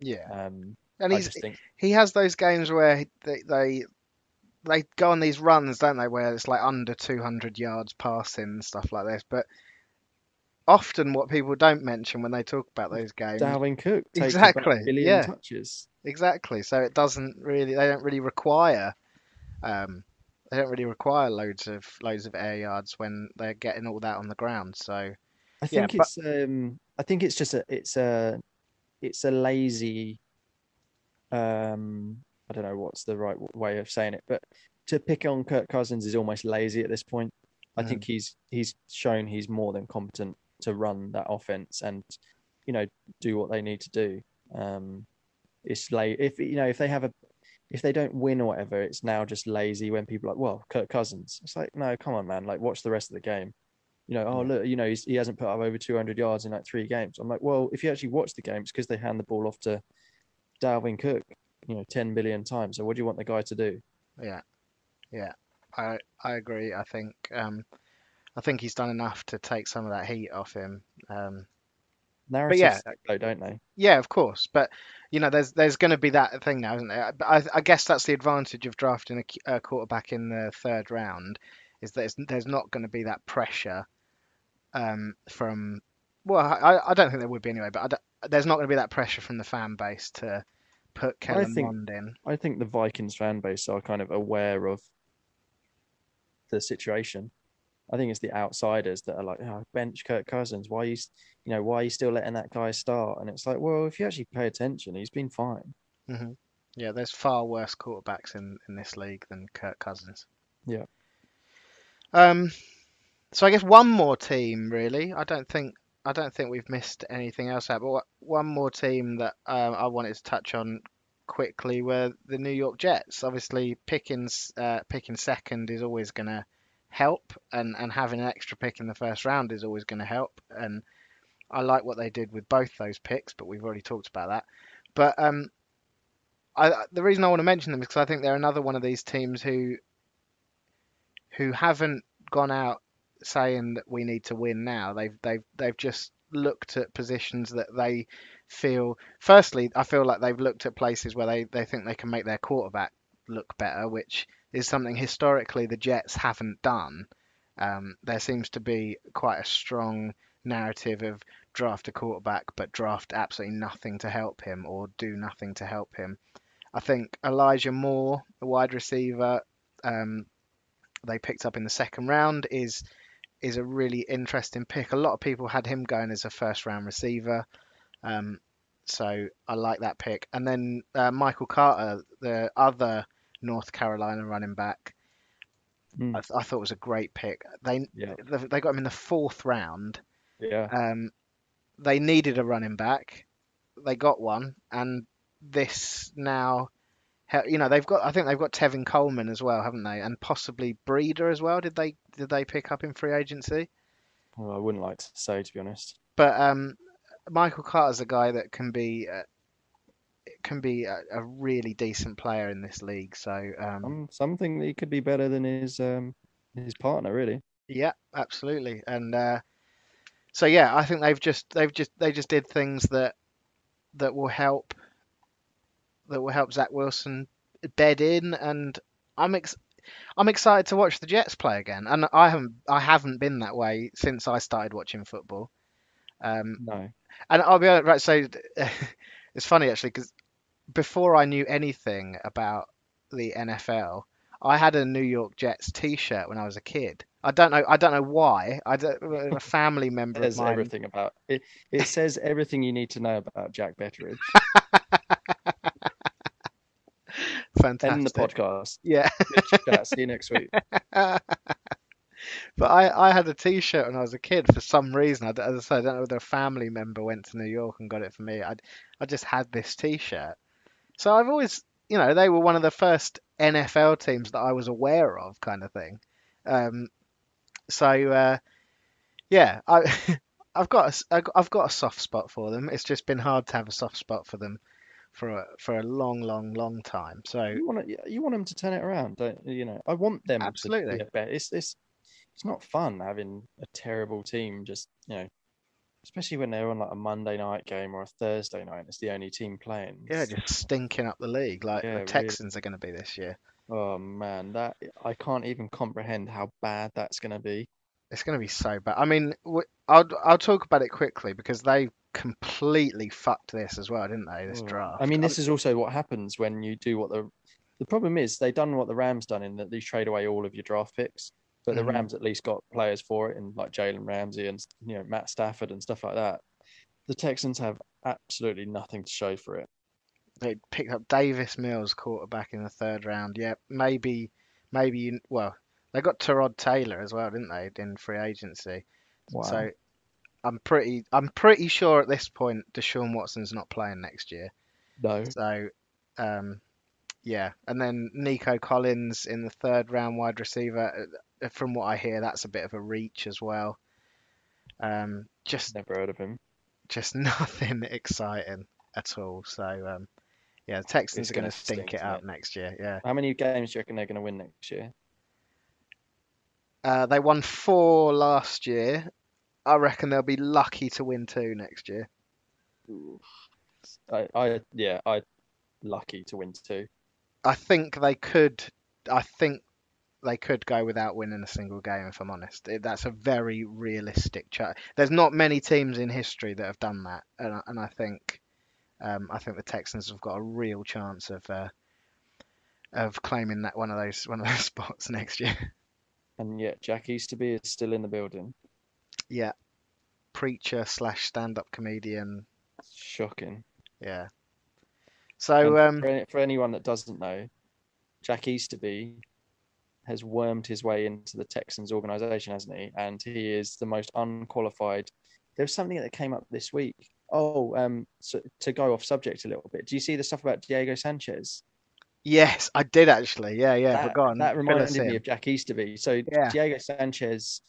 Yeah. Um, and he's, think... he has those games where they, they they go on these runs, don't they, where it's like under 200 yards passing and stuff like this. But often, what people don't mention when they talk about those games, Dalvin Cook, exactly, yeah, touches. Exactly. So it doesn't really. They don't really require. Um, they don't really require loads of loads of air yards when they're getting all that on the ground. So I think yeah, it's. But... Um, I think it's just a. It's a. It's a lazy. Um, I don't know what's the right way of saying it, but to pick on Kirk Cousins is almost lazy at this point. I mm. think he's he's shown he's more than competent to run that offense and you know do what they need to do. Um, it's like if you know if they have a if they don't win or whatever, it's now just lazy when people are like, well, Kirk Cousins. It's like, no, come on, man. Like, watch the rest of the game. You know, oh look, you know, he hasn't put up over 200 yards in like three games. I'm like, well, if you actually watch the games, because they hand the ball off to Dalvin Cook, you know, 10 billion times. So what do you want the guy to do? Yeah, yeah, I I agree. I think um, I think he's done enough to take some of that heat off him. Um, Narratives yeah, though, don't they? Yeah, of course. But you know, there's there's going to be that thing now, isn't there? I, I guess that's the advantage of drafting a, a quarterback in the third round, is that there's not going to be that pressure um, from. Well, I, I don't think there would be anyway, but there's not going to be that pressure from the fan base to put Kellen think, in. I think the Vikings fan base are kind of aware of the situation. I think it's the outsiders that are like, oh, bench Kirk Cousins. Why are you, you know, why are you still letting that guy start? And it's like, well, if you actually pay attention, he's been fine. Mm-hmm. Yeah, there's far worse quarterbacks in, in this league than Kirk Cousins. Yeah. Um, so I guess one more team, really. I don't think I don't think we've missed anything else out. But one more team that um, I wanted to touch on quickly were the New York Jets. Obviously, picking uh, picking second is always going to help, and, and having an extra pick in the first round is always going to help. And I like what they did with both those picks, but we've already talked about that. But um, I, the reason I want to mention them is because I think they're another one of these teams who who haven't gone out saying that we need to win now. They've they've they've just looked at positions that they feel. Firstly, I feel like they've looked at places where they they think they can make their quarterback look better, which is something historically the Jets haven't done. Um, there seems to be quite a strong narrative of draft a quarterback, but draft absolutely nothing to help him or do nothing to help him. I think Elijah Moore, a wide receiver, um, they picked up in the second round, is is a really interesting pick. A lot of people had him going as a first round receiver. Um, so I like that pick. And then uh, Michael Carter, the other North Carolina running back, Mm. I, th- I thought was a great pick. They Yeah. they got him in the fourth round. Yeah. Um, they needed a running back. They got one, and this now, you know, they've got. I think they've got Tevin Coleman as well, haven't they? And possibly Breeder as well. Did they did they pick up in free agency? Well, I wouldn't like to say, to be honest. But um, Michael Carter's a guy that can be uh, can be a, a really decent player in this league. So um, Um, something that he could be better than his um his partner, really. yeah, absolutely. And uh, so yeah, I think they've just they've just they just did things that that will help that will help Zach Wilson bed in, and I'm ex- I'm excited to watch the Jets play again. And I haven't I haven't been that way since I started watching football. Um, No. And I'll be honest, right. So it's funny actually because before I knew anything about the NFL, I had a New York Jets T-shirt when I was a kid. I don't know. I don't know why. I don't, a family member There's everything about it. It says everything you need to know about Jack Betteridge. Fantastic. End the podcast. Yeah. See you next week. but I, I had a T-shirt when I was a kid for some reason. I, as I say, I don't know whether a family member went to New York and got it for me. I, I just had this T-shirt. So I've always, you know, they were one of the first NFL teams that I was aware of, kind of thing. Um, so uh, yeah, I, I've got a, s- I've got- I've got a soft spot for them. It's just been hard to have a soft spot for them for a, for a long, long, long time. So You want to, you want them to turn it around, don't you? Know, I want them Absolutely. to be a bet. It's it's it's not fun having a terrible team. Just you know, especially when they're on like a Monday night game or a Thursday night. It's the only team playing. yeah, just stinking up the league like Yeah, the really. Texans are going to be this year. Oh man, that I can't even comprehend how bad that's going to be. It's going to be so bad. I mean, w- I'll I'll talk about it quickly because they completely fucked this as well, didn't they? This Oh, draft. I mean, this is also what happens when you do what the the problem is. They done what the Rams done in that they trade away all of your draft picks, but the Mhm. Rams at least got players for it, and like Jalen Ramsey and you know Matt Stafford and stuff like that. The Texans have absolutely nothing to show for it. they picked up Davis Mills, quarterback in the third round. Yeah, maybe maybe you, well they got Tyrod Taylor as well, didn't they, in free agency? Wow. So I'm pretty I'm pretty sure at this point Deshaun Watson's not playing next year. no, So, um, yeah, and then Nico Collins in the third round wide receiver. uh, From what I hear, that's a bit of a reach as well. Um, just never heard of him. just nothing exciting at all. So, um, yeah, the Texans It's are going to stink it up it? next year. Yeah, How many games do you reckon they're going to win next year? uh, they won four last year. I reckon they'll be lucky to win two next year. I, I yeah, I lucky to win two. I think they could. I think they could go without winning a single game. If I'm honest, that's a very realistic chart. There's not many teams in history that have done that, and I, and I think, um, I think the Texans have got a real chance of uh, of claiming that one of those one of those spots next year. And yet Jack Easterby is still in the building. Yeah, preacher slash stand up comedian. Shocking. Yeah. So um, for, for anyone that doesn't know, Jack Easterby has wormed his way into the Texans organization, hasn't he? And he is the most unqualified. There was something that came up this week. Oh, um, so to go off subject a little bit, do you see the stuff about Diego Sanchez? yes, I did actually. Yeah, yeah. that, but go on. that reminded me of Jack Easterby. So Yeah. Diego Sanchez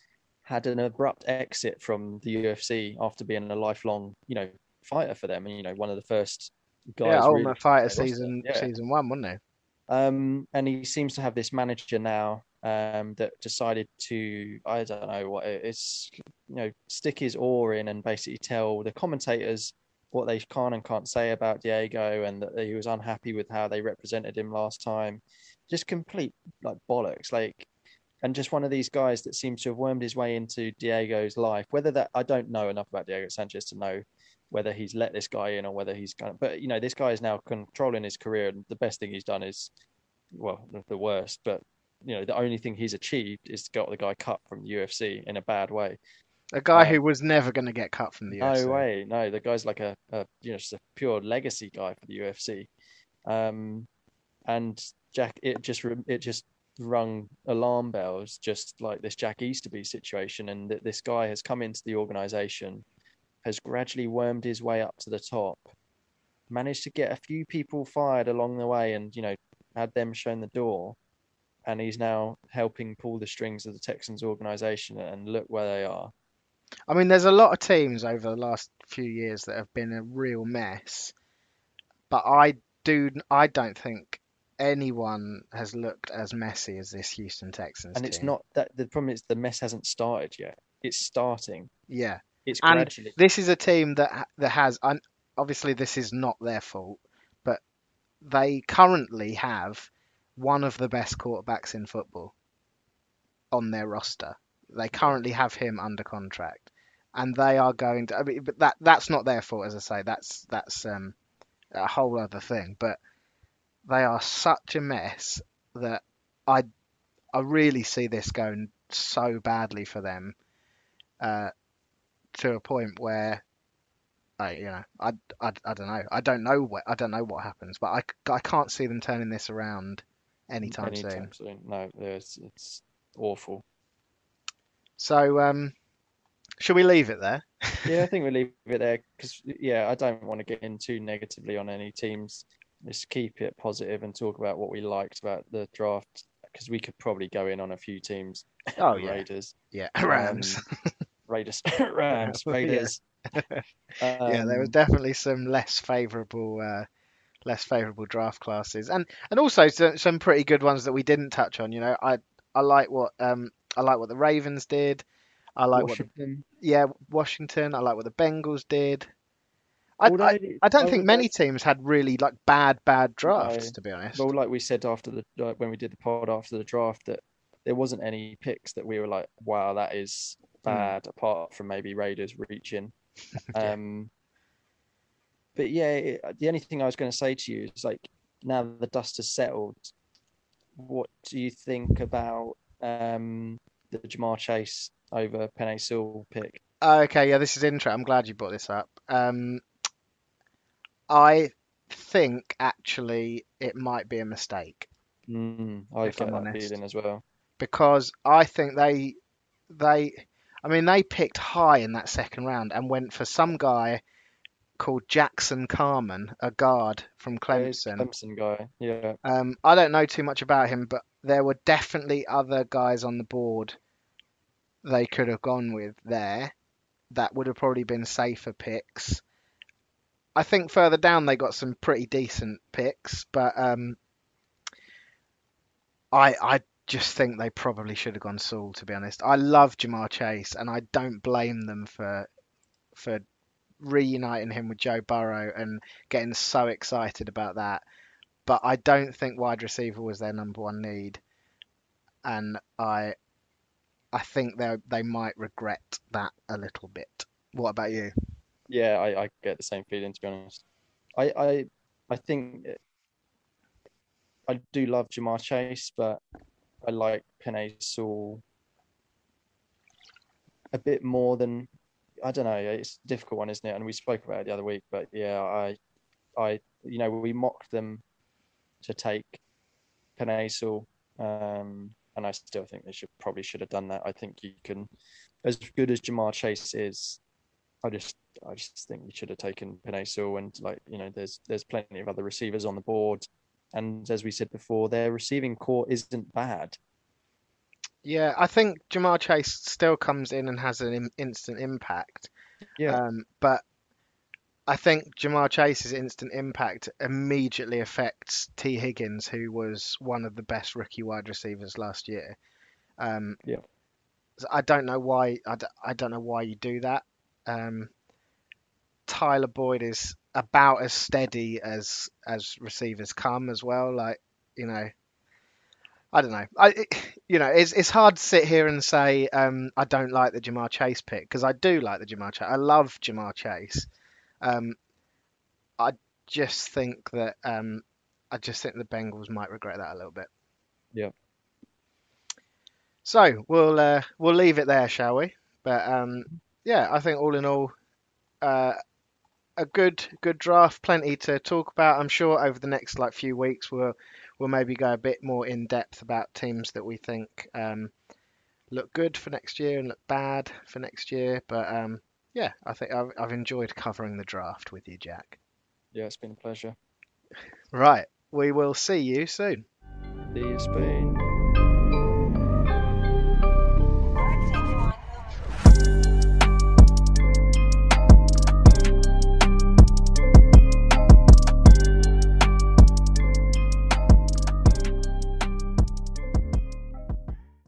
had an abrupt exit from the UFC after being a lifelong, you know, fighter for them, and you know, one of the first guys. Yeah, really Ultimate Fighter season yeah. season one, wasn't it? Um, and he seems to have this manager now um, that decided to I don't know what it's you know stick his oar in and basically tell the commentators what they can and can't say about Diego and that he was unhappy with how they represented him last time. Just complete like bollocks. Like and just one of these guys that seems to have wormed his way into Diego's life. Whether that I don't know enough about Diego Sanchez to know whether he's let this guy in or whether he's kind of. But you know, this guy is now controlling his career, and the best thing he's done is, well, the worst. But you know, the only thing he's achieved is got the guy cut from the UFC in a bad way. A guy Um, who was never going to get cut from the No UFC. way, no. The guy's like a, a you know just a pure legacy guy for the UFC, um, and Jack. It just it just rung alarm bells, just like this Jack Easterby situation, and that this guy has come into the organization, has gradually wormed his way up to the top, managed to get a few people fired along the way, and you know had them shown the door, and he's now helping pull the strings of the Texans organization, and look where they are. I mean, there's a lot of teams over the last few years that have been a real mess, but I do I don't think anyone has looked as messy as this Houston Texans and it's team. not that the problem is the mess hasn't started yet. It's starting. Yeah, It's And gradually. this is a team that that has and obviously this is not their fault, but they currently have one of the best quarterbacks in football on their roster. They currently have him under contract, and they are going to. I mean, but that that's not their fault, as I say. That's that's um, a whole other thing. But they are such a mess that I I really see this going so badly for them, uh, to a point where. I, you know, I, I, I don't know. I don't know what I don't know what happens, but I, I can't see them turning this around anytime soon. anytime soon. No, there's it's awful. So, um, should we leave it there? Yeah, I think we leave it there because yeah, I don't want to get in too negatively on any teams. Just keep it positive and talk about what we liked about the draft because we could probably go in on a few teams. Oh yeah, Raiders, yeah, um, Rams. Raiders, Rams, Yeah. Raiders. yeah, there was Um, definitely some less favourable, uh, less favourable draft classes, and and also some, some pretty good ones that we didn't touch on. You know, I I like what um I like what the Ravens did. I like what the, yeah Washington. I like what the Bengals did. I, I, I don't think many teams had really like bad bad drafts, No. to be honest. Well, like we said after the like when we did the pod after the draft, that there wasn't any picks that we were like, "Wow, that is bad." Apart from maybe Raiders reaching. Yeah. Um, but yeah, it, the only thing I was going to say to you is like, now that the dust has settled, what do you think about um, the Ja'Marr Chase over Penei Sewell pick? Okay, yeah, this is interesting. I'm glad you brought this up. Um, I think actually it might be a mistake Mm, I get that honest. feeling as well. because I think they they I mean they picked high in that second round and went for some guy called Jackson Carman, a guard from Clemson. Clemson guy, yeah. Um, I don't know too much about him, but there were definitely other guys on the board they could have gone with there that would have probably been safer picks. I think further down they got some pretty decent picks, but um, I I just think they probably should have gone Sewell. To be honest, I love Ja'Marr Chase, and I don't blame them for for reuniting him with Joe Burrow and getting so excited about that. But I don't think wide receiver was their number one need, and I I think they they might regret that a little bit. What about you? Yeah, I, I get the same feeling to be honest. I I I think I do love Ja'Marr Chase, but I like Penei Sewell a bit more than I don't know. It's a difficult one, isn't it? And we spoke about it the other week, but yeah, I I you know we mocked them to take Sewell, um, and I still think they should probably should have done that. I think you can, as good as Jamar Chase is, I just I just think you should have taken Sewell and like you know there's there's plenty of other receivers on the board, and as we said before, their receiving corps isn't bad. Yeah, I think Ja'Marr Chase still comes in and has an instant impact. Yeah, Um, but I think Ja'Marr Chase's instant impact immediately affects Tee Higgins, who was one of the best rookie wide receivers last year. Um, Yeah. I don't know why. I, d- I don't know why you do that. Um, Tyler Boyd is about as steady as as receivers come as well. Like you know, I don't know. I it, you know it's it's hard to sit here and say um, I don't like the Ja'Marr Chase pick because I do like the Ja'Marr Chase. I love Ja'Marr Chase. Um, I just think that um, I just think the Bengals might regret that a little bit. Yeah. So we'll uh, we'll leave it there, shall we? But um, yeah, I think all in all, uh, a good good draft, plenty to talk about. I'm sure over the next like few weeks we'll we'll maybe go a bit more in depth about teams that we think um, look good for next year and look bad for next year. But um, yeah, I think I've, I've enjoyed covering the draft with you, Jack. Yeah, it's been a pleasure. Right, we will see you soon. See you, Spoon.